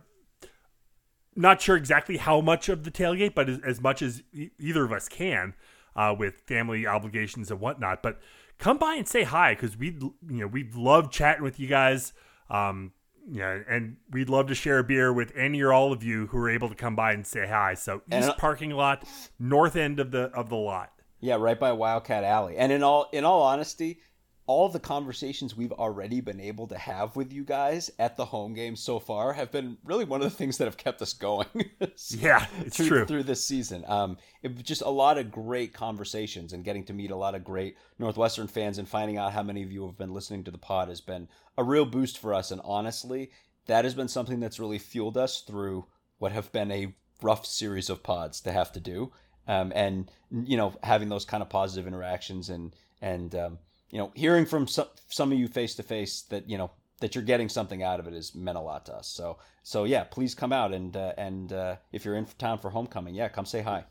Not sure exactly how much of the tailgate, but as, as much as e- either of us can, uh, with family obligations and whatnot. But come by and say hi because we you know we love chatting with you guys. Um, yeah, and we'd love to share a beer with any or all of you who are able to come by and say hi. So east parking lot, north end of the of the lot. Yeah, right by Wildcat Alley. And in all in all honesty, all the conversations we've already been able to have with you guys at the home game so far have been really one of the things that have kept us going. yeah, it's through, true through this season. Um, it was just a lot of great conversations and getting to meet a lot of great Northwestern fans and finding out how many of you have been listening to the pod has been a real boost for us. And honestly, that has been something that's really fueled us through what have been a rough series of pods to have to do. Um, and you know, having those kind of positive interactions and and um, you know, hearing from some some of you face to face that you know that you're getting something out of it has meant a lot to us. So so yeah, please come out and uh, and uh, if you're in town for homecoming, yeah, come say hi.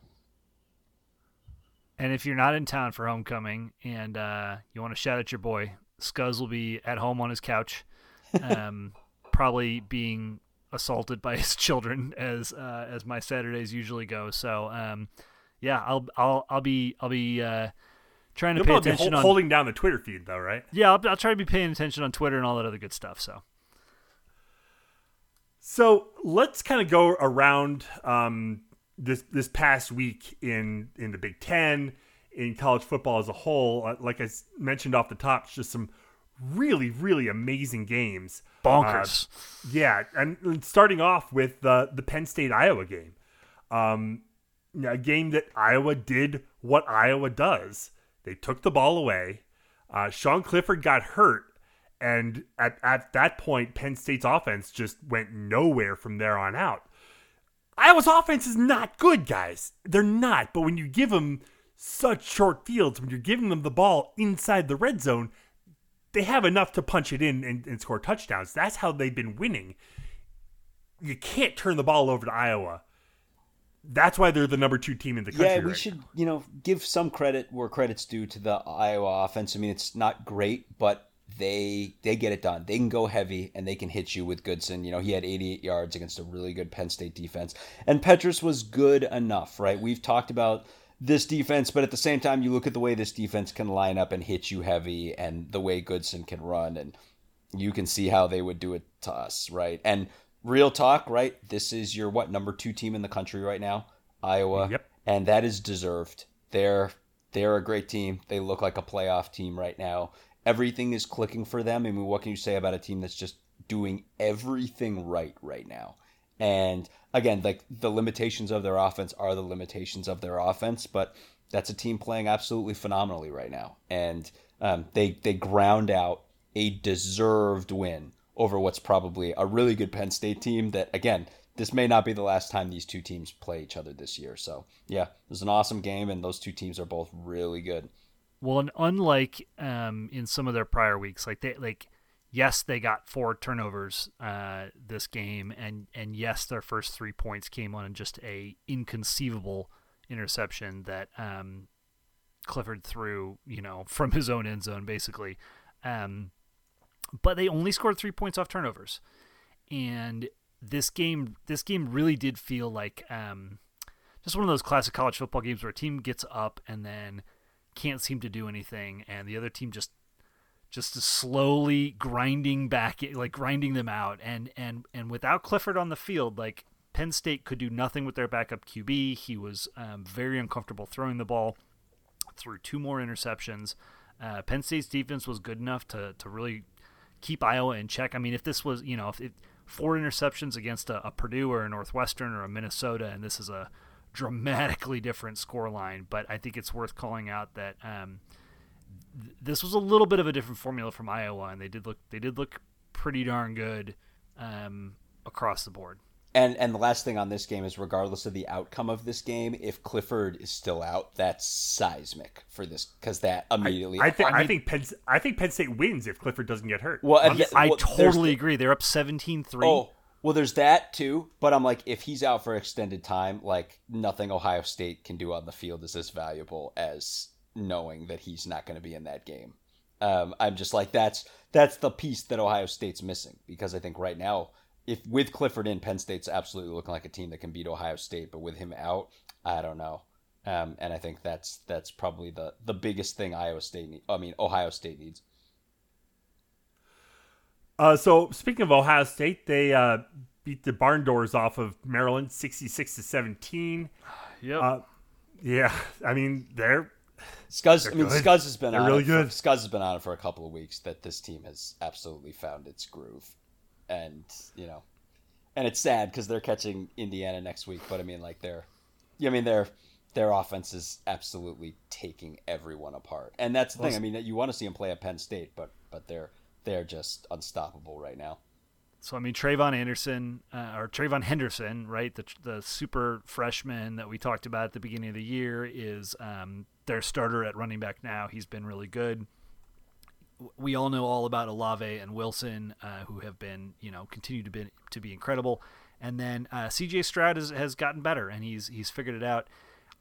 And if you're not in town for homecoming and uh, you want to shout at your boy, Scuzz will be at home on his couch, um, probably being assaulted by his children as uh, as my Saturdays usually go. So um, yeah, I'll I'll I'll be I'll be uh, trying to You'll pay attention on holding down the Twitter feed though, right? Yeah, I'll, I'll try to be paying attention on Twitter and all that other good stuff. So. So let's kind of go around um, this this past week in in the Big Ten, in college football as a whole. Uh, like I mentioned off the top, just some really really amazing games. Bonkers. Uh, yeah, and starting off with the the Penn State Iowa game. Um, a game that Iowa did what Iowa does. They took the ball away. Uh, Sean Clifford got hurt, and at, at that point, Penn State's offense just went nowhere from there on out. Iowa's offense is not good, guys. They're not. But when you give them such short fields, when you're giving them the ball inside the red zone, they have enough to punch it in and, and score touchdowns. That's how they've been winning. You can't turn the ball over to Iowa that's why they're the number two team in the country. Yeah, we right should, now. you know, give some credit where credit's due to the Iowa offense. I mean, it's not great, but they they get it done. They can go heavy and they can hit you with Goodson. You know, he had 88 yards against a really good Penn State defense, and Petras was good enough, right? We've talked about this defense, but at the same time, you look at the way this defense can line up and hit you heavy, and the way Goodson can run, and you can see how they would do it to us, right? And real talk, right? This is your what number two team in the country right now, Iowa. Yep. And that is deserved. They're they're a great team. They look like a playoff team right now. Everything is clicking for them. I mean, what can you say about a team that's just doing everything right right now? And again, like the limitations of their offense are the limitations of their offense, but that's a team playing absolutely phenomenally right now. And um, they they ground out a deserved win over what's probably a really good Penn State team that, again, this may not be the last time these two teams play each other this year. So, yeah, it was an awesome game, and those two teams are both really good. Well, and unlike um, in some of their prior weeks, like they like, yes, they got four turnovers uh, this game, and and yes, their first three points came on just a inconceivable interception that um, Clifford threw, you know, from his own end zone, basically. Um, but they only scored three points off turnovers, and this game this game really did feel like um, just one of those classic college football games where a team gets up and then can't seem to do anything, and the other team just just slowly grinding back, like grinding them out, and and and without Clifford on the field, like Penn State could do nothing with their backup QB. He was um, very uncomfortable throwing the ball, threw two more interceptions. Uh, Penn State's defense was good enough to to really keep Iowa in check. I mean, if this was, you know, if four interceptions against a, a, Purdue or a Northwestern or a Minnesota, and this is a dramatically different score line, but I think it's worth calling out that um, th- this was a little bit of a different formula from Iowa, and they did look they did look pretty darn good um, across the board. And and the last thing on this game is, regardless of the outcome of this game, if Clifford is still out, that's seismic for this because that immediately. I, I think I, mean, I, think Penn I think Penn State wins if Clifford doesn't get hurt. Well, I well, totally agree. They're up 17-3. Oh, well, there's that too. But I'm like, if he's out for extended time, like nothing Ohio State can do on the field is as valuable as knowing that he's not going to be in that game. Um, I'm just like that's that's the piece that Ohio State's missing because I think right now if with Clifford in, Penn State's absolutely looking like a team that can beat Ohio State, but with him out, I don't know. Um, and I think that's that's probably the the biggest thing Iowa State. Need, I mean, Ohio State needs. Uh, so speaking of Ohio State, they uh, beat the barn doors off of Maryland, sixty-six to seventeen. Yep. Uh, yeah, I mean they're Scuzz. I mean, good. Scuzz has been they're on really it good. For, Scuzz has been on it for a couple of weeks. That this team has absolutely found its groove and you know, and it's sad because they're catching Indiana next week. But I mean, like they're, I mean their their offense is absolutely taking everyone apart, and that's the well, thing. I mean, you want to see them play at Penn State, but but they're they're just unstoppable right now. So I mean, TreVeyon Anderson uh, or TreVeyon Henderson, right? The the super freshman that we talked about at the beginning of the year is um, their starter at running back now. He's been really good we all know all about Olave and Wilson, uh, who have been, you know, continue to be to be incredible. And then uh, C.J. Stroud has, has gotten better, and he's he's figured it out.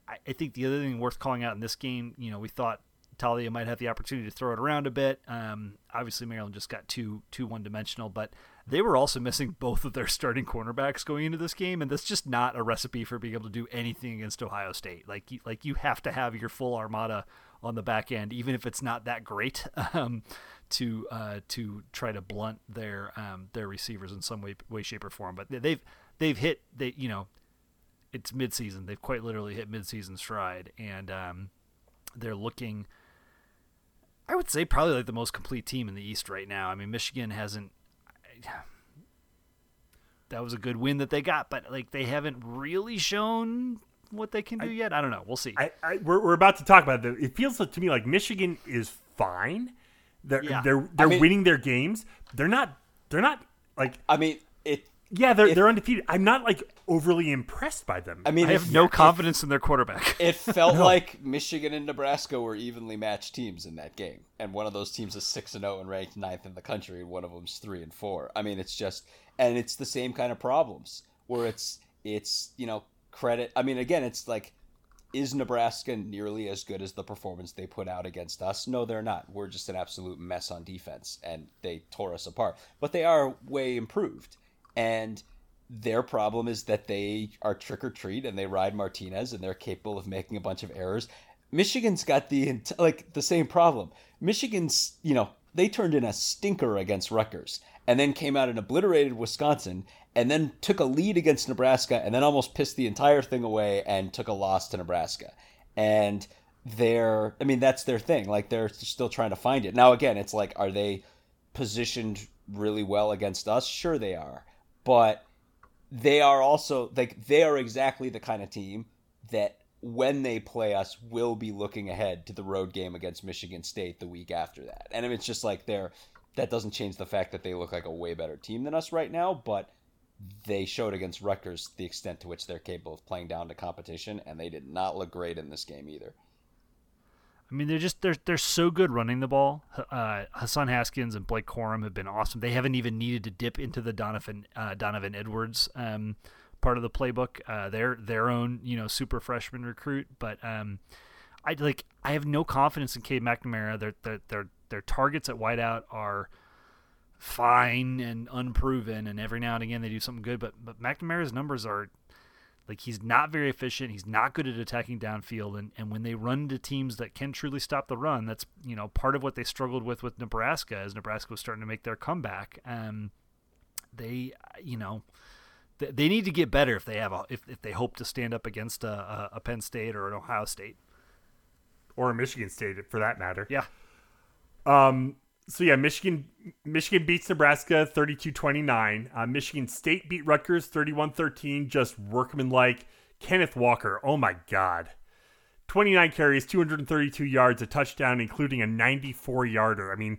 I, I, think the other thing worth calling out in this game, you know, we thought Taulia might have the opportunity to throw it around a bit. Um, obviously, Maryland just got too too one dimensional, but they were also missing both of their starting cornerbacks going into this game, and that's just not a recipe for being able to do anything against Ohio State. Like like you have to have your full armada on the back end, even if it's not that great, um, to uh, to try to blunt their um, their receivers in some way, way, shape, or form. But they've they've hit they you know it's midseason. They've quite literally hit midseason stride, and um, they're looking. I would say probably like the most complete team in the East right now. I mean, Michigan hasn't. that was a good win that they got, but like they haven't really shown what they can do I, yet. I don't know. We'll see. I, I, we're, we're about to talk about it. It feels to me like Michigan is fine. They're yeah. they're they're I mean, winning their games. They're not they're not like I mean it yeah, they're they're undefeated. I'm not like overly impressed by them. I mean, I have no confidence in their quarterback. It felt no. like Michigan and Nebraska were evenly matched teams in that game, and one of those teams is six and zero oh and ranked ninth in the country, and one of them's three and four. I mean, it's just, and it's the same kind of problems where it's it's you know credit. I mean, again, it's like is Nebraska nearly as good as the performance they put out against us? No, they're not. We're just an absolute mess on defense, and they tore us apart. But they are way improved and their problem is that they are trick or treat and they ride Martinez and they're capable of making a bunch of errors. Michigan's got the like the same problem. Michigan's, you know, they turned in a stinker against Rutgers and then came out and obliterated Wisconsin and then took a lead against Nebraska and then almost pissed the entire thing away and took a loss to Nebraska. And they're I mean that's their thing. Like they're still trying to find it. Now again, it's like are they positioned really well against us? Sure they are but they are also like they are exactly the kind of team that when they play us will be looking ahead to the road game against Michigan State the week after that. And it's just like they're that doesn't change the fact that they look like a way better team than us right now, but they showed against Rutgers the extent to which they're capable of playing down to competition, and they did not look great in this game either. I mean, they're just they're they're so good running the ball. Uh, Hassan Haskins and Blake Corum have been awesome. They haven't even needed to dip into the Donovan uh, Donovan Edwards um, part of the playbook. Uh, their own you know super freshman recruit, but um, I like I have no confidence in Cade McNamara. Their their their their targets at wideout are fine and unproven, and every now and again they do something good. But but McNamara's numbers are like he's not very efficient. He's not good at attacking downfield, and, and when they run into teams that can truly stop the run, that's you know part of what they struggled with with Nebraska as Nebraska was starting to make their comeback. Um, they you know they, need to get better if they have a if, if they hope to stand up against a, a Penn State or an Ohio State or a Michigan State for that matter. Yeah. Um, so yeah, Michigan Michigan beats Nebraska 32-29. Uh, Michigan State beat Rutgers 31-13, just workman like. Kenneth Walker, oh my god. 29 carries, 232 yards, a touchdown, including a 94 yarder. I mean,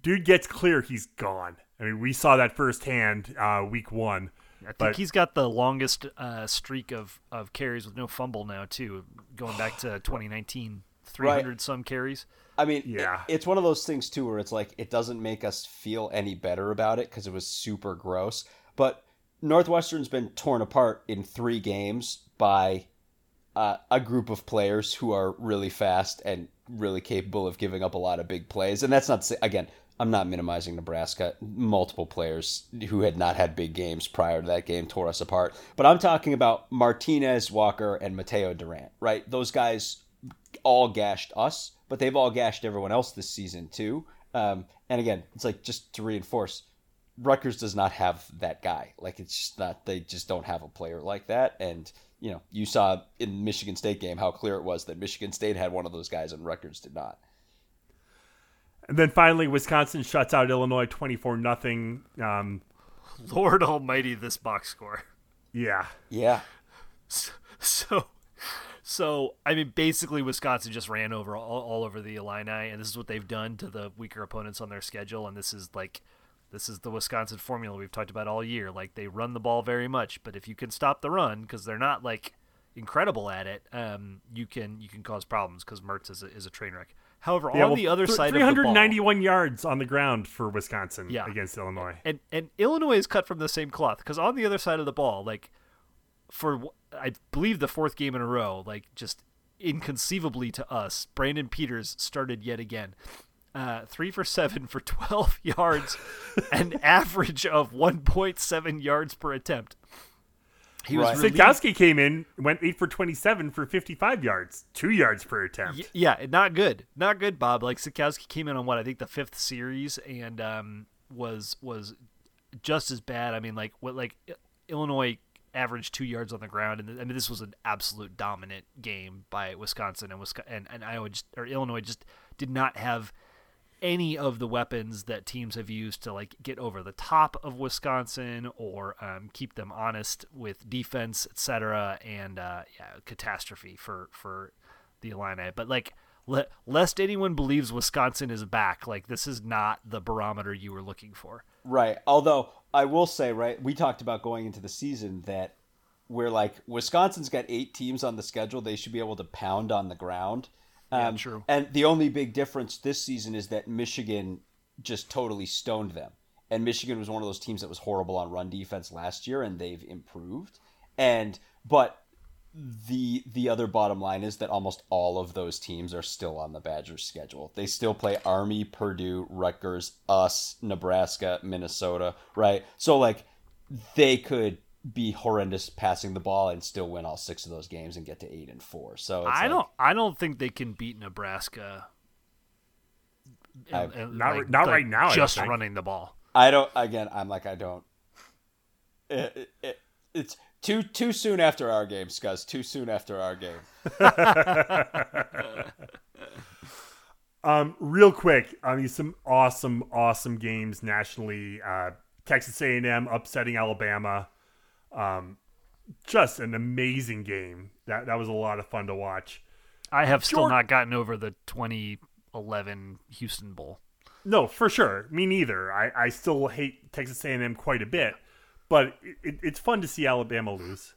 dude gets clear, he's gone. I mean, we saw that firsthand uh, week one. I think but, he's got the longest uh, streak of, of carries with no fumble now, too, going back to 2019. 300 right. some carries. I mean, yeah, it, it's one of those things too where it's like it doesn't make us feel any better about it because it was super gross. But Northwestern's been torn apart in three games by uh, a group of players who are really fast and really capable of giving up a lot of big plays. And that's not say, again, I'm not minimizing Nebraska. Multiple players who had not had big games prior to that game tore us apart. But I'm talking about Martinez, Walker, and Mataeo Durant, right? Those guys all gashed us but they've all gashed everyone else this season too. Um, and again, it's like just to reinforce, Rutgers does not have that guy. Like it's just not. They just don't have a player like that. And you know, you saw in Michigan State game how clear it was that Michigan State had one of those guys and Rutgers did not. And then finally, Wisconsin shuts out Illinois twenty four nothing. Um, Lord Almighty, this box score. Yeah. Yeah. So, so so I mean, basically, Wisconsin just ran over all, all over the Illini, and this is what they've done to the weaker opponents on their schedule. And this is like, this is the Wisconsin formula we've talked about all year. Like they run the ball very much, but if you can stop the run, because they're not like incredible at it, um, you can you can cause problems because Mertz is a, is a train wreck. However, yeah, on well, the other th- side, 391 yards on the ground for Wisconsin yeah. against Illinois, and and Illinois is cut from the same cloth because on the other side of the ball, like for I believe the fourth game in a row, like just inconceivably to us, Brandon Peters started yet again. Uh, three for seven for 12 yards, an average of 1.7 yards per attempt. He right. was Sitkowski came in, went eight for 27 for 55 yards, two yards per attempt. Y- yeah, not good, not good, Bob. Like Sitkowski came in on what I think the fifth series and um, was was just as bad. I mean, like what like Illinois averaged two yards on the ground, and I mean this was an absolute dominant game by Wisconsin and Wisconsin and, and Iowa just, or Illinois just did not have any of the weapons that teams have used to like get over the top of Wisconsin or um, keep them honest with defense, etc. And uh, yeah, catastrophe for for the Illini. But like, le- lest anyone believes Wisconsin is back, like this is not the barometer you were looking for. Right. Although I will say, right, we talked about going into the season that we're like Wisconsin's got eight teams on the schedule; they should be able to pound on the ground. Yeah, Um, true. And the only big difference this season is that Michigan just totally stoned them. And Michigan was one of those teams that was horrible on run defense last year, and they've improved. And but the the other bottom line is that almost all of those teams are still on the Badgers schedule. They still play Army, Purdue, Rutgers, us, Nebraska, Minnesota, right? So like they could be horrendous passing the ball and still win all six of those games and get to eight and four. So it's I like- don't. I don't think they can beat Nebraska. I- and- and, Not- not right now, Just running the ball. I don't. Again, I'm like I don't. It, it, it, it's too too soon after our game, Scuzz. Too soon after our game. Um, real quick, I mean, some awesome, awesome games nationally. Uh, Texas A&M upsetting Alabama. Um, just an amazing game. That that was a lot of fun to watch. I have still Jordan- not gotten over the 2011 Houston Bowl. No, for sure. Me neither. I, I still hate Texas A&M quite a bit, but it, it, it's fun to see Alabama lose.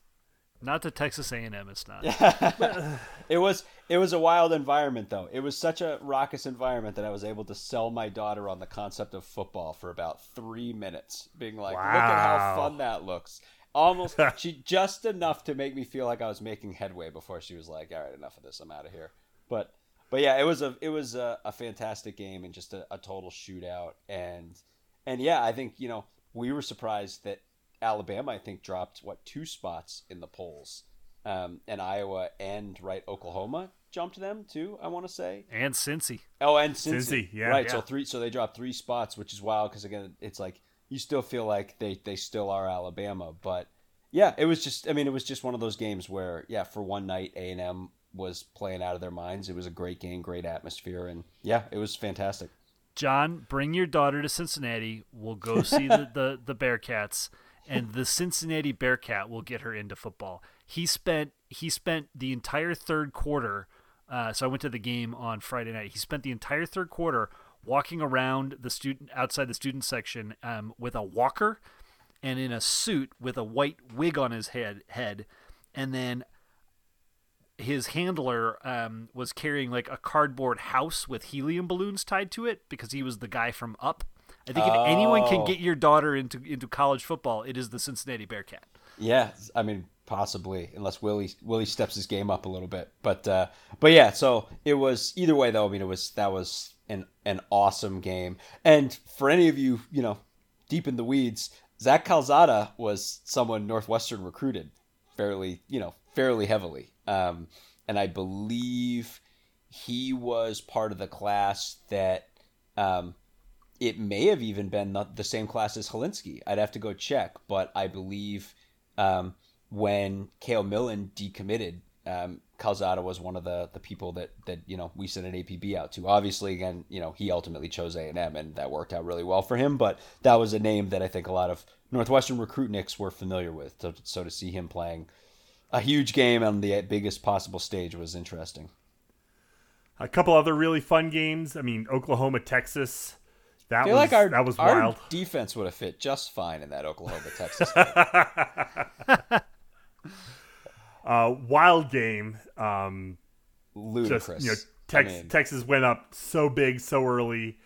Not to Texas A&M. It's not. It was it was a wild environment though. It was such a raucous environment that I was able to sell my daughter on the concept of football for about three minutes, being like, "Look at how fun that looks." Almost, she just enough to make me feel like I was making headway before she was like, "All right, enough of this. I'm out of here." But but yeah, it was a it was a, a fantastic game and just a, a total shootout. And and yeah, I think you know we were surprised that Alabama I think dropped what two spots in the polls, um, and Iowa and right Oklahoma jumped them too. I want to say. And Cincy. Oh, and Cincy, Cincy, yeah. right. So three, so they dropped three spots, which is wild because again, it's like you still feel like they they still are Alabama, but yeah, it was just. I mean, it was just one of those games where yeah, for one night A and M was playing out of their minds. It was a great game, great atmosphere, and yeah, it was fantastic. John, bring your daughter to Cincinnati. We'll go see the, the, the Bearcats, and the Cincinnati Bearcat will get her into football. He spent he spent the entire third quarter. Uh, so I went to the game on Friday night. He spent the entire third quarter walking around the student outside the student section um, with a walker and in a suit with a white wig on his head head, and then his handler um, was carrying like a cardboard house with helium balloons tied to it because he was the guy from Up. I think if anyone can Oh. get your daughter into into college football, it is the Cincinnati Bearcat. Yeah, I mean possibly unless Willie Willie steps his game up a little bit. But uh, but yeah, so it was either way though. I mean, it was that was an an awesome game. And for any of you, you know, deep in the weeds, Zach Calzada was someone Northwestern recruited fairly, you know, fairly heavily. Um, and I believe he was part of the class that um, it may have even been the, the same class as Hilinski. I'd have to go check, but I believe um, when Kale Millen decommitted, um, Calzada was one of the, the people that, that you know we sent an APB out to. Obviously, again, you know he ultimately chose A and M, and that worked out really well for him. But that was a name that I think a lot of Northwestern recruitniks were familiar with. So, so to see him playing a huge game on the biggest possible stage was interesting. A couple other really fun games. I mean, Oklahoma, Texas. That I feel was like our, that was our wild. defense would have fit just fine in that Oklahoma Texas game. Uh, wild game. Um, Ludicrous. just you know, I mean, Texas went up so big so early.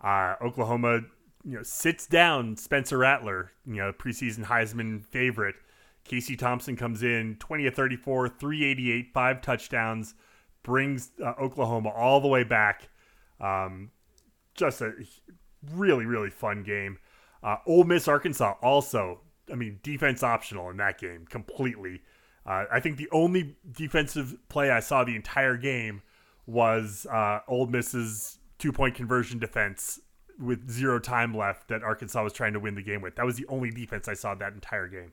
Uh, Oklahoma, you know, sits down Spencer Rattler, you know, preseason Heisman favorite. Casey Thompson comes in 20 of 34, 388, five touchdowns, brings uh, Oklahoma all the way back. Um, just a really really fun game. Uh, Ole Miss Arkansas also. I mean, defense optional in that game completely. Uh, I think the only defensive play I saw the entire game was uh, Ole Miss's two point conversion defense with zero time left that Arkansas was trying to win the game with. That was the only defense I saw that entire game.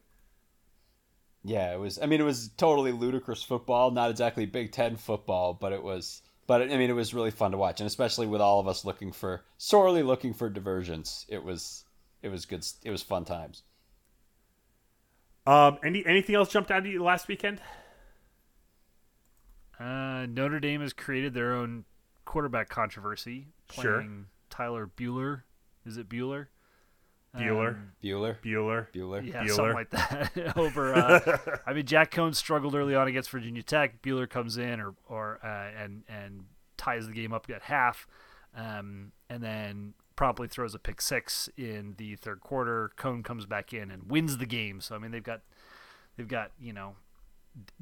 yeah, it was. I mean, it was totally ludicrous football. Not exactly Big Ten football, but it was. but I mean, it was really fun to watch, and especially with all of us looking for sorely looking for diversions, it was it was good. It was fun times. Um, any anything else jumped out at you last weekend? Uh, Notre Dame has created their own quarterback controversy, playing Sure. Tyler Bueller. Is it Bueller? Bueller, Um, Bueller, Bueller. Bueller. Yeah, Bueller. something like that. Over, uh, I mean, Jack Coan struggled early on against Virginia Tech. Bueller comes in or or uh, and and ties the game up at half, um, and then promptly throws a pick six in the third quarter. Coan comes back in and wins the game. So I mean, they've got they've got you know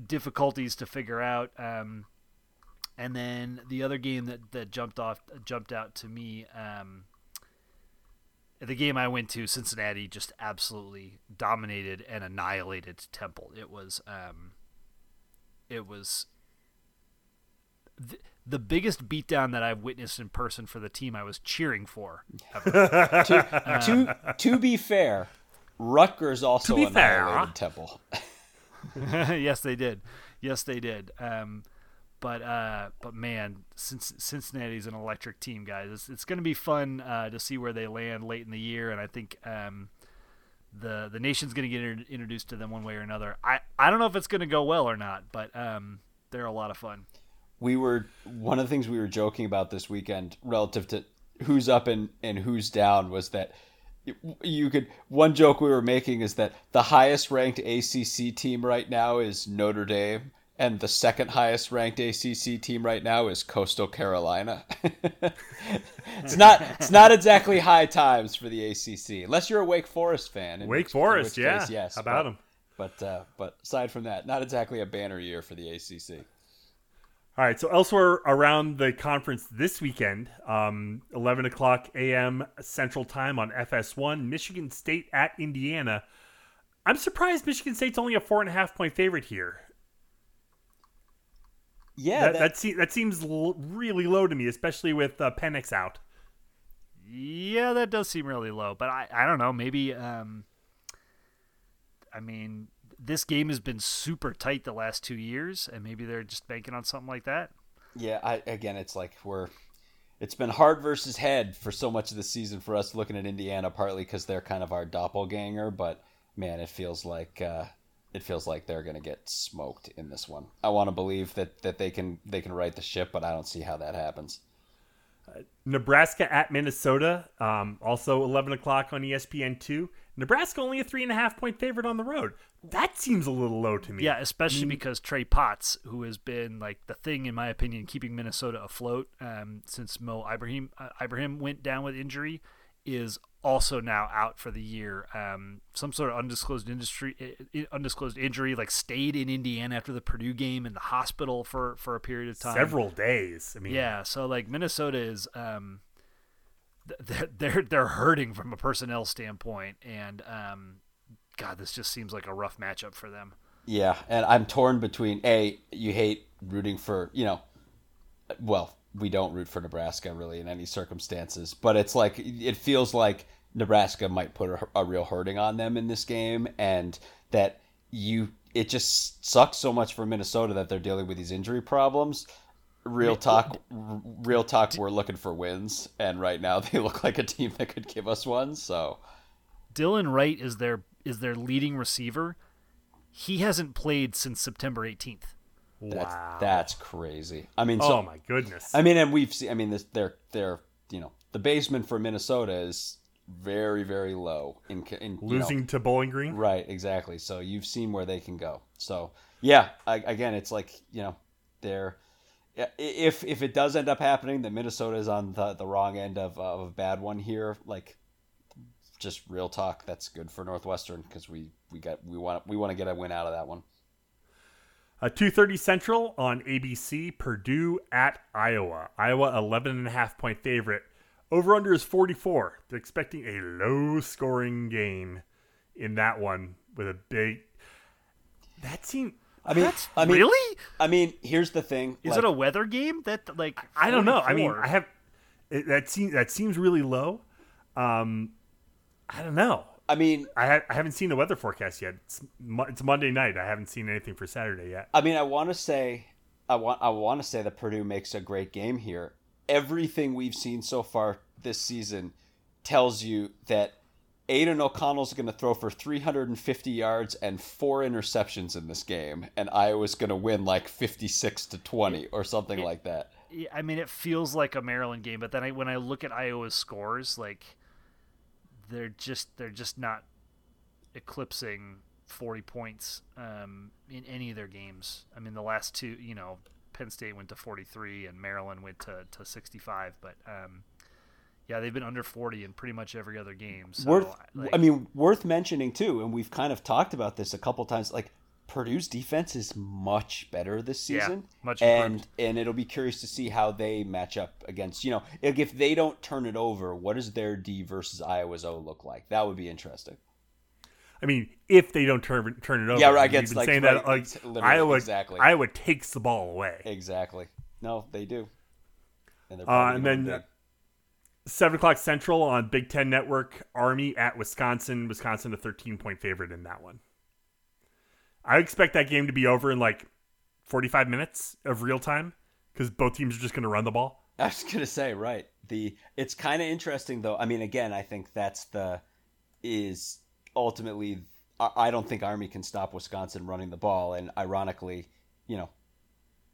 difficulties to figure out. Um, and then the other game that, that jumped off jumped out to me. Um, the game I went to, Cincinnati just absolutely dominated and annihilated Temple. It was, um, it was th- the biggest beatdown that I've witnessed in person for the team I was cheering for. ever. to to be fair, Rutgers also To be fair. annihilated Temple. yes, they did. Yes, they did. Um, but uh, but man, since Cincinnati's an electric team, guys. It's, it's going to be fun uh, to see where they land late in the year, and I think um, the the nation's going to get inter- introduced to them one way or another. I, I don't know if it's going to go well or not, but um, they're a lot of fun. We were one of the things we were joking about this weekend relative to who's up and, and who's down was that you could one joke we were making is that the highest ranked ACC team right now is Notre Dame and the second highest ranked ACC team right now is Coastal Carolina. it's not it's not exactly high times for the ACC unless you're a Wake Forest fan. Wake which- Forest, yeah. case, yes. How about but- 'em? But uh, but aside from that, not exactly a banner year for the ACC. All right, so elsewhere around the conference this weekend, um, 11 o'clock a.m. Central Time on FS1, Michigan State at Indiana. I'm surprised Michigan State's only a four and a half point favorite here. Yeah, that, that- that, se- that seems l- really low to me, especially with uh, Penix out. Yeah, that does seem really low, but I, I don't know. Maybe, um, I mean, this game has been super tight the last two years, and maybe they're just banking on something like that. Yeah, I again, it's like we're. It's been hard versus head for so much of the season for us looking at Indiana, partly because they're kind of our doppelganger. But man, it feels like uh, it feels like they're going to get smoked in this one. I want to believe that that they can they can right the ship, but I don't see how that happens. Nebraska at Minnesota, um, also 11 o'clock on E ESPN2. Nebraska only a three and a half point favorite on the road. That seems a little low to me. Yeah, especially because Trey Potts, who has been like the thing in my opinion keeping Minnesota afloat um, since Mo Ibrahim uh, Ibrahim went down with injury, is also now out for the year. Um, some sort of undisclosed industry i- i- undisclosed injury, like stayed in Indiana after the Purdue game in the hospital for for a period of time. Several days. I mean, Yeah, so like Minnesota is um they're they're hurting from a personnel standpoint and um god this just seems like a rough matchup for them. Yeah, and I'm torn between a you hate rooting for you know, well we don't root for Nebraska really in any circumstances, but it's like it feels like Nebraska might put a, a real hurting on them in this game, and that you it just sucks so much for Minnesota that they're dealing with these injury problems. Real talk, r- real talk. We're looking for wins, and right now they look like a team that could give us one. So Dylan Wright is their is their leading receiver. He hasn't played since September 18th. that's Wow. that's crazy. I mean, so oh my goodness. I mean, and we've seen. I mean, this they're they're you know the basement for Minnesota is very very low in in you know- Losing to Bowling Green. right exactly. So you've seen where they can go. So yeah, I, again, it's like you know they're i- if if it does end up happening that Minnesota is on the the wrong end of of a bad one here, like just real talk, that's good for Northwestern because we we got we want we want to get a win out of that one. Uh, 2.30 Central on ABC, Purdue at Iowa. Iowa, 11 and a half point favorite. Over-under is 44. They're expecting a low-scoring game in that one with a big... That seemed... I mean, That's I mean, really? I mean, here's the thing. Is like- it a weather game? That like I don't know. I mean, I have... It, that, seems, that seems really low. Um, I don't know. I mean, I, ha- I haven't seen the weather forecast yet. It's, Mo- it's Monday night. I haven't seen anything for Saturday yet. I mean, I want to say, I want I want to say that Purdue makes a great game here. Everything we've seen so far this season tells you that Aidan O'Connell's going to throw for 350 yards and four interceptions in this game, and Iowa's going to win like 56 to 20 or something like that. I mean, it feels like a Maryland game, but then I, when I look at Iowa's scores, like they're just they're just not eclipsing 40 points um, in any of their games. I mean, the last two, you know, Penn State went to 43 and Maryland went to, to 65, but um, yeah, they've been under 40 in pretty much every other game. So, worth, like, I mean, worth mentioning too, and we've kind of talked about this a couple times. Like Purdue's defense is much better this season, yeah, much and improved. and it'll be curious to see how they match up against. You know, if, if they don't turn it over, what does their D versus Iowa's O look like? That would be interesting. I mean, if they don't turn turn it over, Yeah, right, You've against, been like, saying right, that like literally, Iowa, exactly. Iowa takes the ball away. Exactly. No, they do. And, Uh, and then win big. Seven o'clock Central on Big Ten Network. Army at Wisconsin. Wisconsin a thirteen point favorite in that one. I expect that game to be over in like forty five minutes of real time because both teams are just going to run the ball. I was gonna say right. The it's kind of interesting though. I mean, again, I think that's the is ultimately. I don't think Army can stop Wisconsin running the ball, and ironically, you know,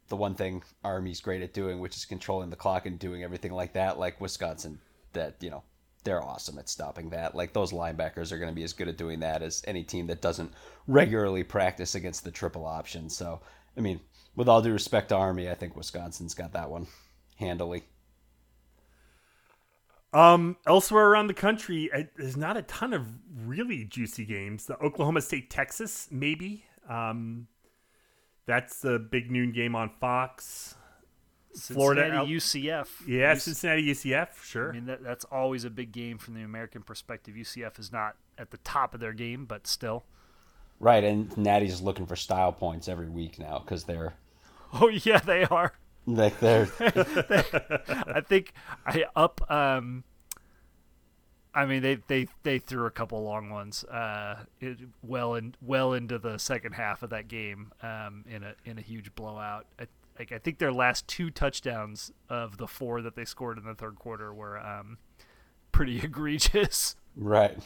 the one thing Army's great at doing, which is controlling the clock and doing everything like that, like Wisconsin, that you know they're awesome at stopping that. Like those linebackers are going to be as good at doing that as any team that doesn't regularly practice against the triple option. So, I mean, with all due respect to Army, I think Wisconsin's got that one handily. Um, elsewhere around the country, there's not a ton of really juicy games. The Oklahoma State Texas, maybe. Um, that's the big noon game on Fox. Florida Cincinnati, out- UCF. Yeah, UC Cincinnati UCF, sure. I mean, that, that's always a big game from the American perspective. UCF is not at the top of their game, but still. Right, and Natty's looking for style points every week now because they're Oh yeah, they are. like they're I think I up. Um, I mean, they, they, they threw a couple long ones, uh, it, well in well into the second half of that game, um, in a in a huge blowout. I, like I think their last two touchdowns of the four that they scored in the third quarter were um, pretty egregious. right.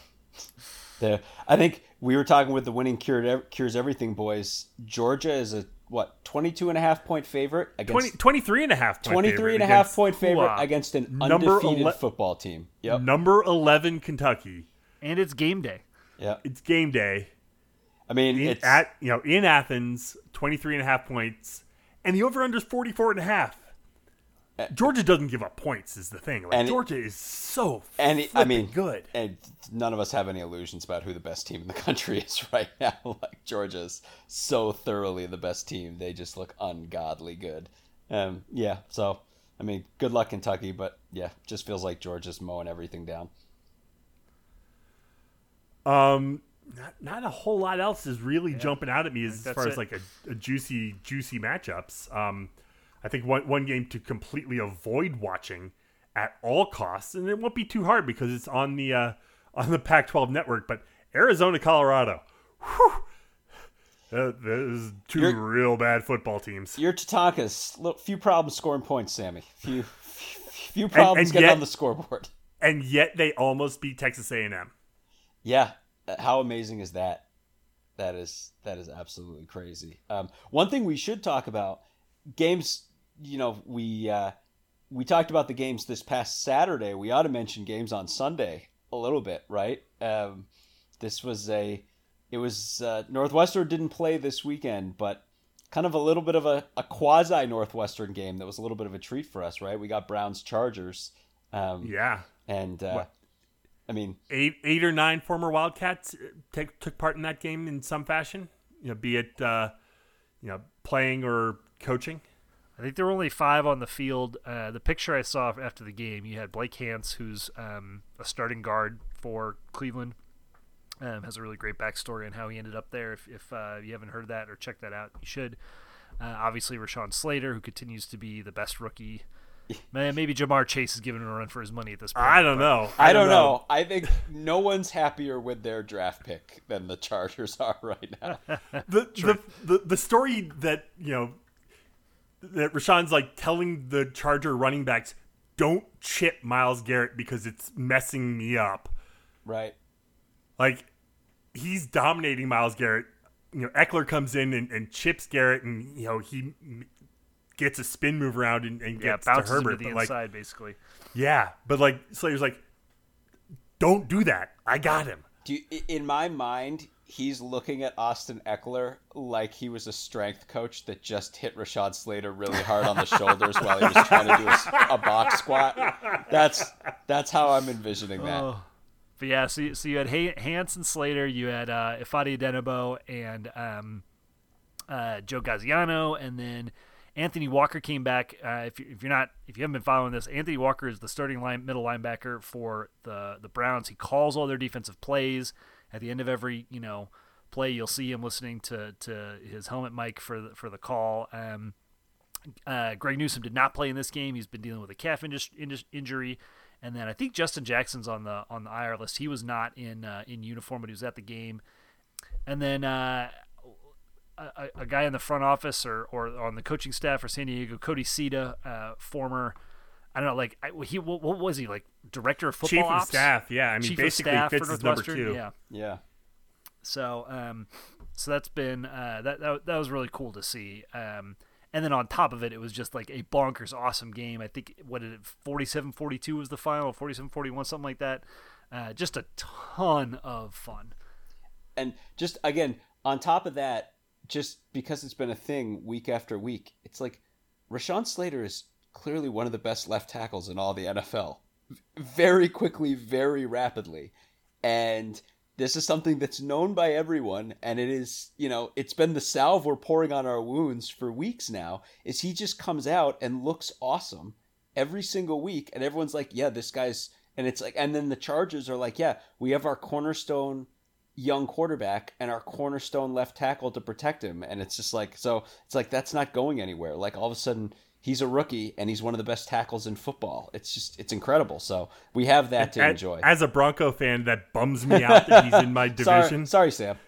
They're, I think we were talking with the winning cured, cures everything boys. Georgia is a what 22 and a half point favorite 20, against 23 and a half point 23 and a half point favorite Hua. against an Number undefeated ele- football team. Yep. number 11 Kentucky. And it's game day. yeah It's game day I mean, in, it's at, you know, in Athens, 23 and a half points. And the over under is 44 and a half. Georgia doesn't give up points is the thing. Like And Georgia is so and it- I mean good. And none of us have any illusions about who the best team in the country is right now. Like Georgia's so thoroughly the best team; they just look ungodly good. Um, yeah. So I mean, good luck Kentucky, but yeah, just feels like Georgia's mowing everything down. Um, not, not a whole lot else is really jumping out at me as, as that's far as like a, a juicy, juicy matchups. Um, I think one one game to completely avoid watching at all costs, and it won't be too hard because it's on the uh, on the Pac-12 network. But Arizona, Colorado, whew, is 2 You're- real bad football teams. Your Tatanka's little, few problems scoring points, Sammy. Few few problems and getting yet- on the scoreboard. and yet they almost beat Texas A&M. Yeah, how amazing is that? That is that is absolutely crazy. Um, one thing we should talk about games. You know, we uh, we talked about the games this past Saturday. We ought to mention games on Sunday a little bit, right? Um, this was a it was uh, Northwestern didn't play this weekend, but kind of a little bit of a, a quasi Northwestern game that was a little bit of a treat for us, right? We got Browns Chargers, um, Yeah, and uh, I mean, eight eight or nine former Wildcats uh, take, took part in that game in some fashion. You know, be it uh, you know playing or coaching. I think there were only five on the field. Uh, the picture I saw after the game, you had Blake Hance, who's um, a starting guard for Cleveland. Um, has a really great backstory on how he ended up there. If, if uh, you haven't heard that or checked that out, you should. Uh, obviously, Rashawn Slater, who continues to be the best rookie. Man, maybe Ja'Marr Chase is giving him a run for his money at this point. I don't know. I don't know. I think no one's happier with their draft pick than the Chargers are right now. The, the the the story that you know that Rashawn's like telling the Charger running backs, "Don't chip Myles Garrett because it's messing me up." Right. Like he's dominating Myles Garrett. You know, Ekeler comes in and, and chips Garrett, and you know he gets a spin move around and, and Yeah, gets to bounces Herbert. into the but like, inside basically. yeah, but like Slater's like, don't do that. I got him. Do you, in my mind, he's looking at Austin Ekeler like he was a strength coach that just hit Rashad Slater really hard on the shoulders while he was trying to do a box squat. That's that's how I'm envisioning that. Oh. But yeah, so you, so you had Hay- Hanson Slater, you had uh, Ifeadi Odenigbo and um, uh, Joe Gaziano, and then Anthony Walker came back. Uh, if, you, if you're not, if you haven't been following this, Anthony Walker is the starting line middle linebacker for the the Browns. He calls all their defensive plays at the end of every you know play. You'll see him listening to to his helmet mic for the, for the call. Um, uh, Greg Newsome did not play in this game. He's been dealing with a calf injus- injus- injury, and then I think Justin Jackson's on the on the IR list. He was not in uh, in uniform, but he was at the game. And then uh, a, a guy in the front office or, or on the coaching staff for San Diego, Cody Sita, uh, former. I don't know, like I, he what, what was he like? Director of football Chief of ops? staff, yeah. I mean, Chief basically of fits as number two. Yeah. Yeah. So, um, so that's been uh, that, that that was really cool to see. Um, and then on top of it, it was just like a bonkers awesome game. I think what did it 47-42 was the final, 47-41, something like that. Uh, just a ton of fun. And just again, on top of that, just because it's been a thing week after week, it's like Rashawn Slater is clearly one of the best left tackles in all the NFL. Very quickly, very rapidly. And this is something that's known by everyone and it is, you know, it's been the salve we're pouring on our wounds for weeks now. Is he just comes out and looks awesome every single week and everyone's like, "Yeah, this guy's and it's like and then the Chargers are like, "Yeah, we have our cornerstone young quarterback and our cornerstone left tackle to protect him. And it's just like, so it's like, that's not going anywhere. Like all of a sudden he's a rookie and he's one of the best tackles in football. It's just, it's incredible. So we have that to A- enjoy. As a Bronco fan, that bums me out that he's in my division. sorry, sorry, Sam.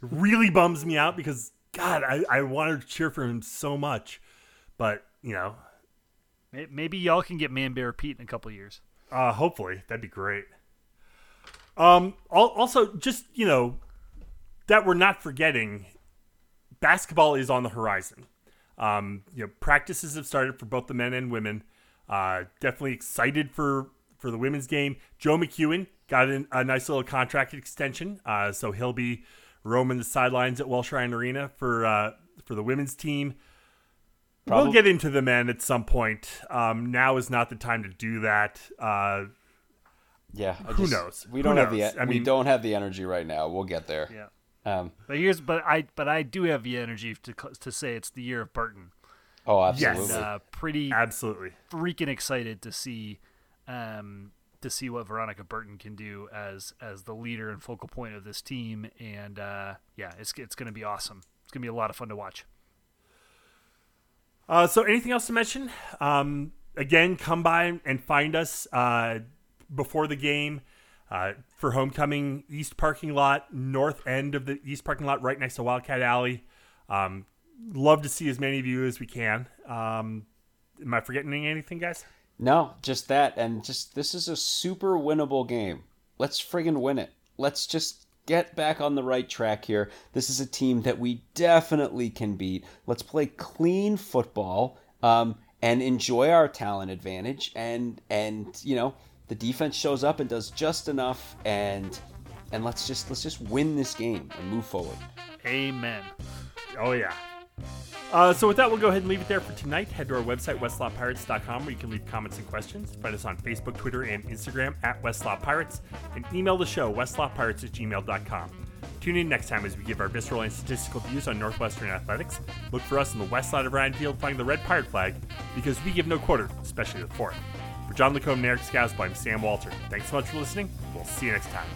Really bums me out because God, I, I wanted to cheer for him so much, but you know, Maybe y'all can get Man Bear Pete in a couple years. uh, hopefully that'd be great. Um, also just you know that we're not forgetting, basketball is on the horizon. Um, you know, practices have started for both the men and women. Uh, definitely excited for for the women's game. Joe McKeown got an, a nice little contract extension, uh, so he'll be roaming the sidelines at Welsh Ryan Arena for uh, for the women's team. Probably- We'll get into the men at some point. Um, now is not the time to do that. Uh, Yeah. I Who just- knows? We don't have the, knows? I we mean- don't have the energy right now. We'll get there. Yeah. Um, But here's, but I, but I do have the energy to to say it's the year of Burton. oh, Yes. absolutely. Uh, pretty absolutely. freaking excited to see, um, to see what Veronica Burton can do as as the leader and focal point of this team. And uh, yeah, it's it's going to be awesome. It's going to be a lot of fun to watch. Uh, so, anything else to mention? Um, again, come by and find us uh, before the game uh, for homecoming East parking lot, north end of the East parking lot, right next to Wildcat Alley. Um, love to see as many of you as we can. Um, am I forgetting anything, guys? No, just that, and just this is a super winnable game. Let's friggin' win it. Let's just get back on the right track here. This is a team that we definitely can beat. Let's play clean football um, and enjoy our talent advantage. And and you know the defense shows up and does just enough. And and let's just let's just win this game and move forward. Amen. Oh, yeah. Uh, so with that, we'll go ahead and leave it there for tonight. Head to our website, westlawpirates.com, where you can leave comments and questions. Find us on Facebook, Twitter, and Instagram at westlawpirates, and email the show, westlawpirates at gmail.com. Tune in next time as we give our visceral and statistical views on Northwestern athletics. Look for us on the west side of Ryan Field flying the red pirate flag, because we give no quarter, especially the fourth. For John Lacombe and Eric Scousby, I'm Sam Walter. Thanks so much for listening. We'll see you next time.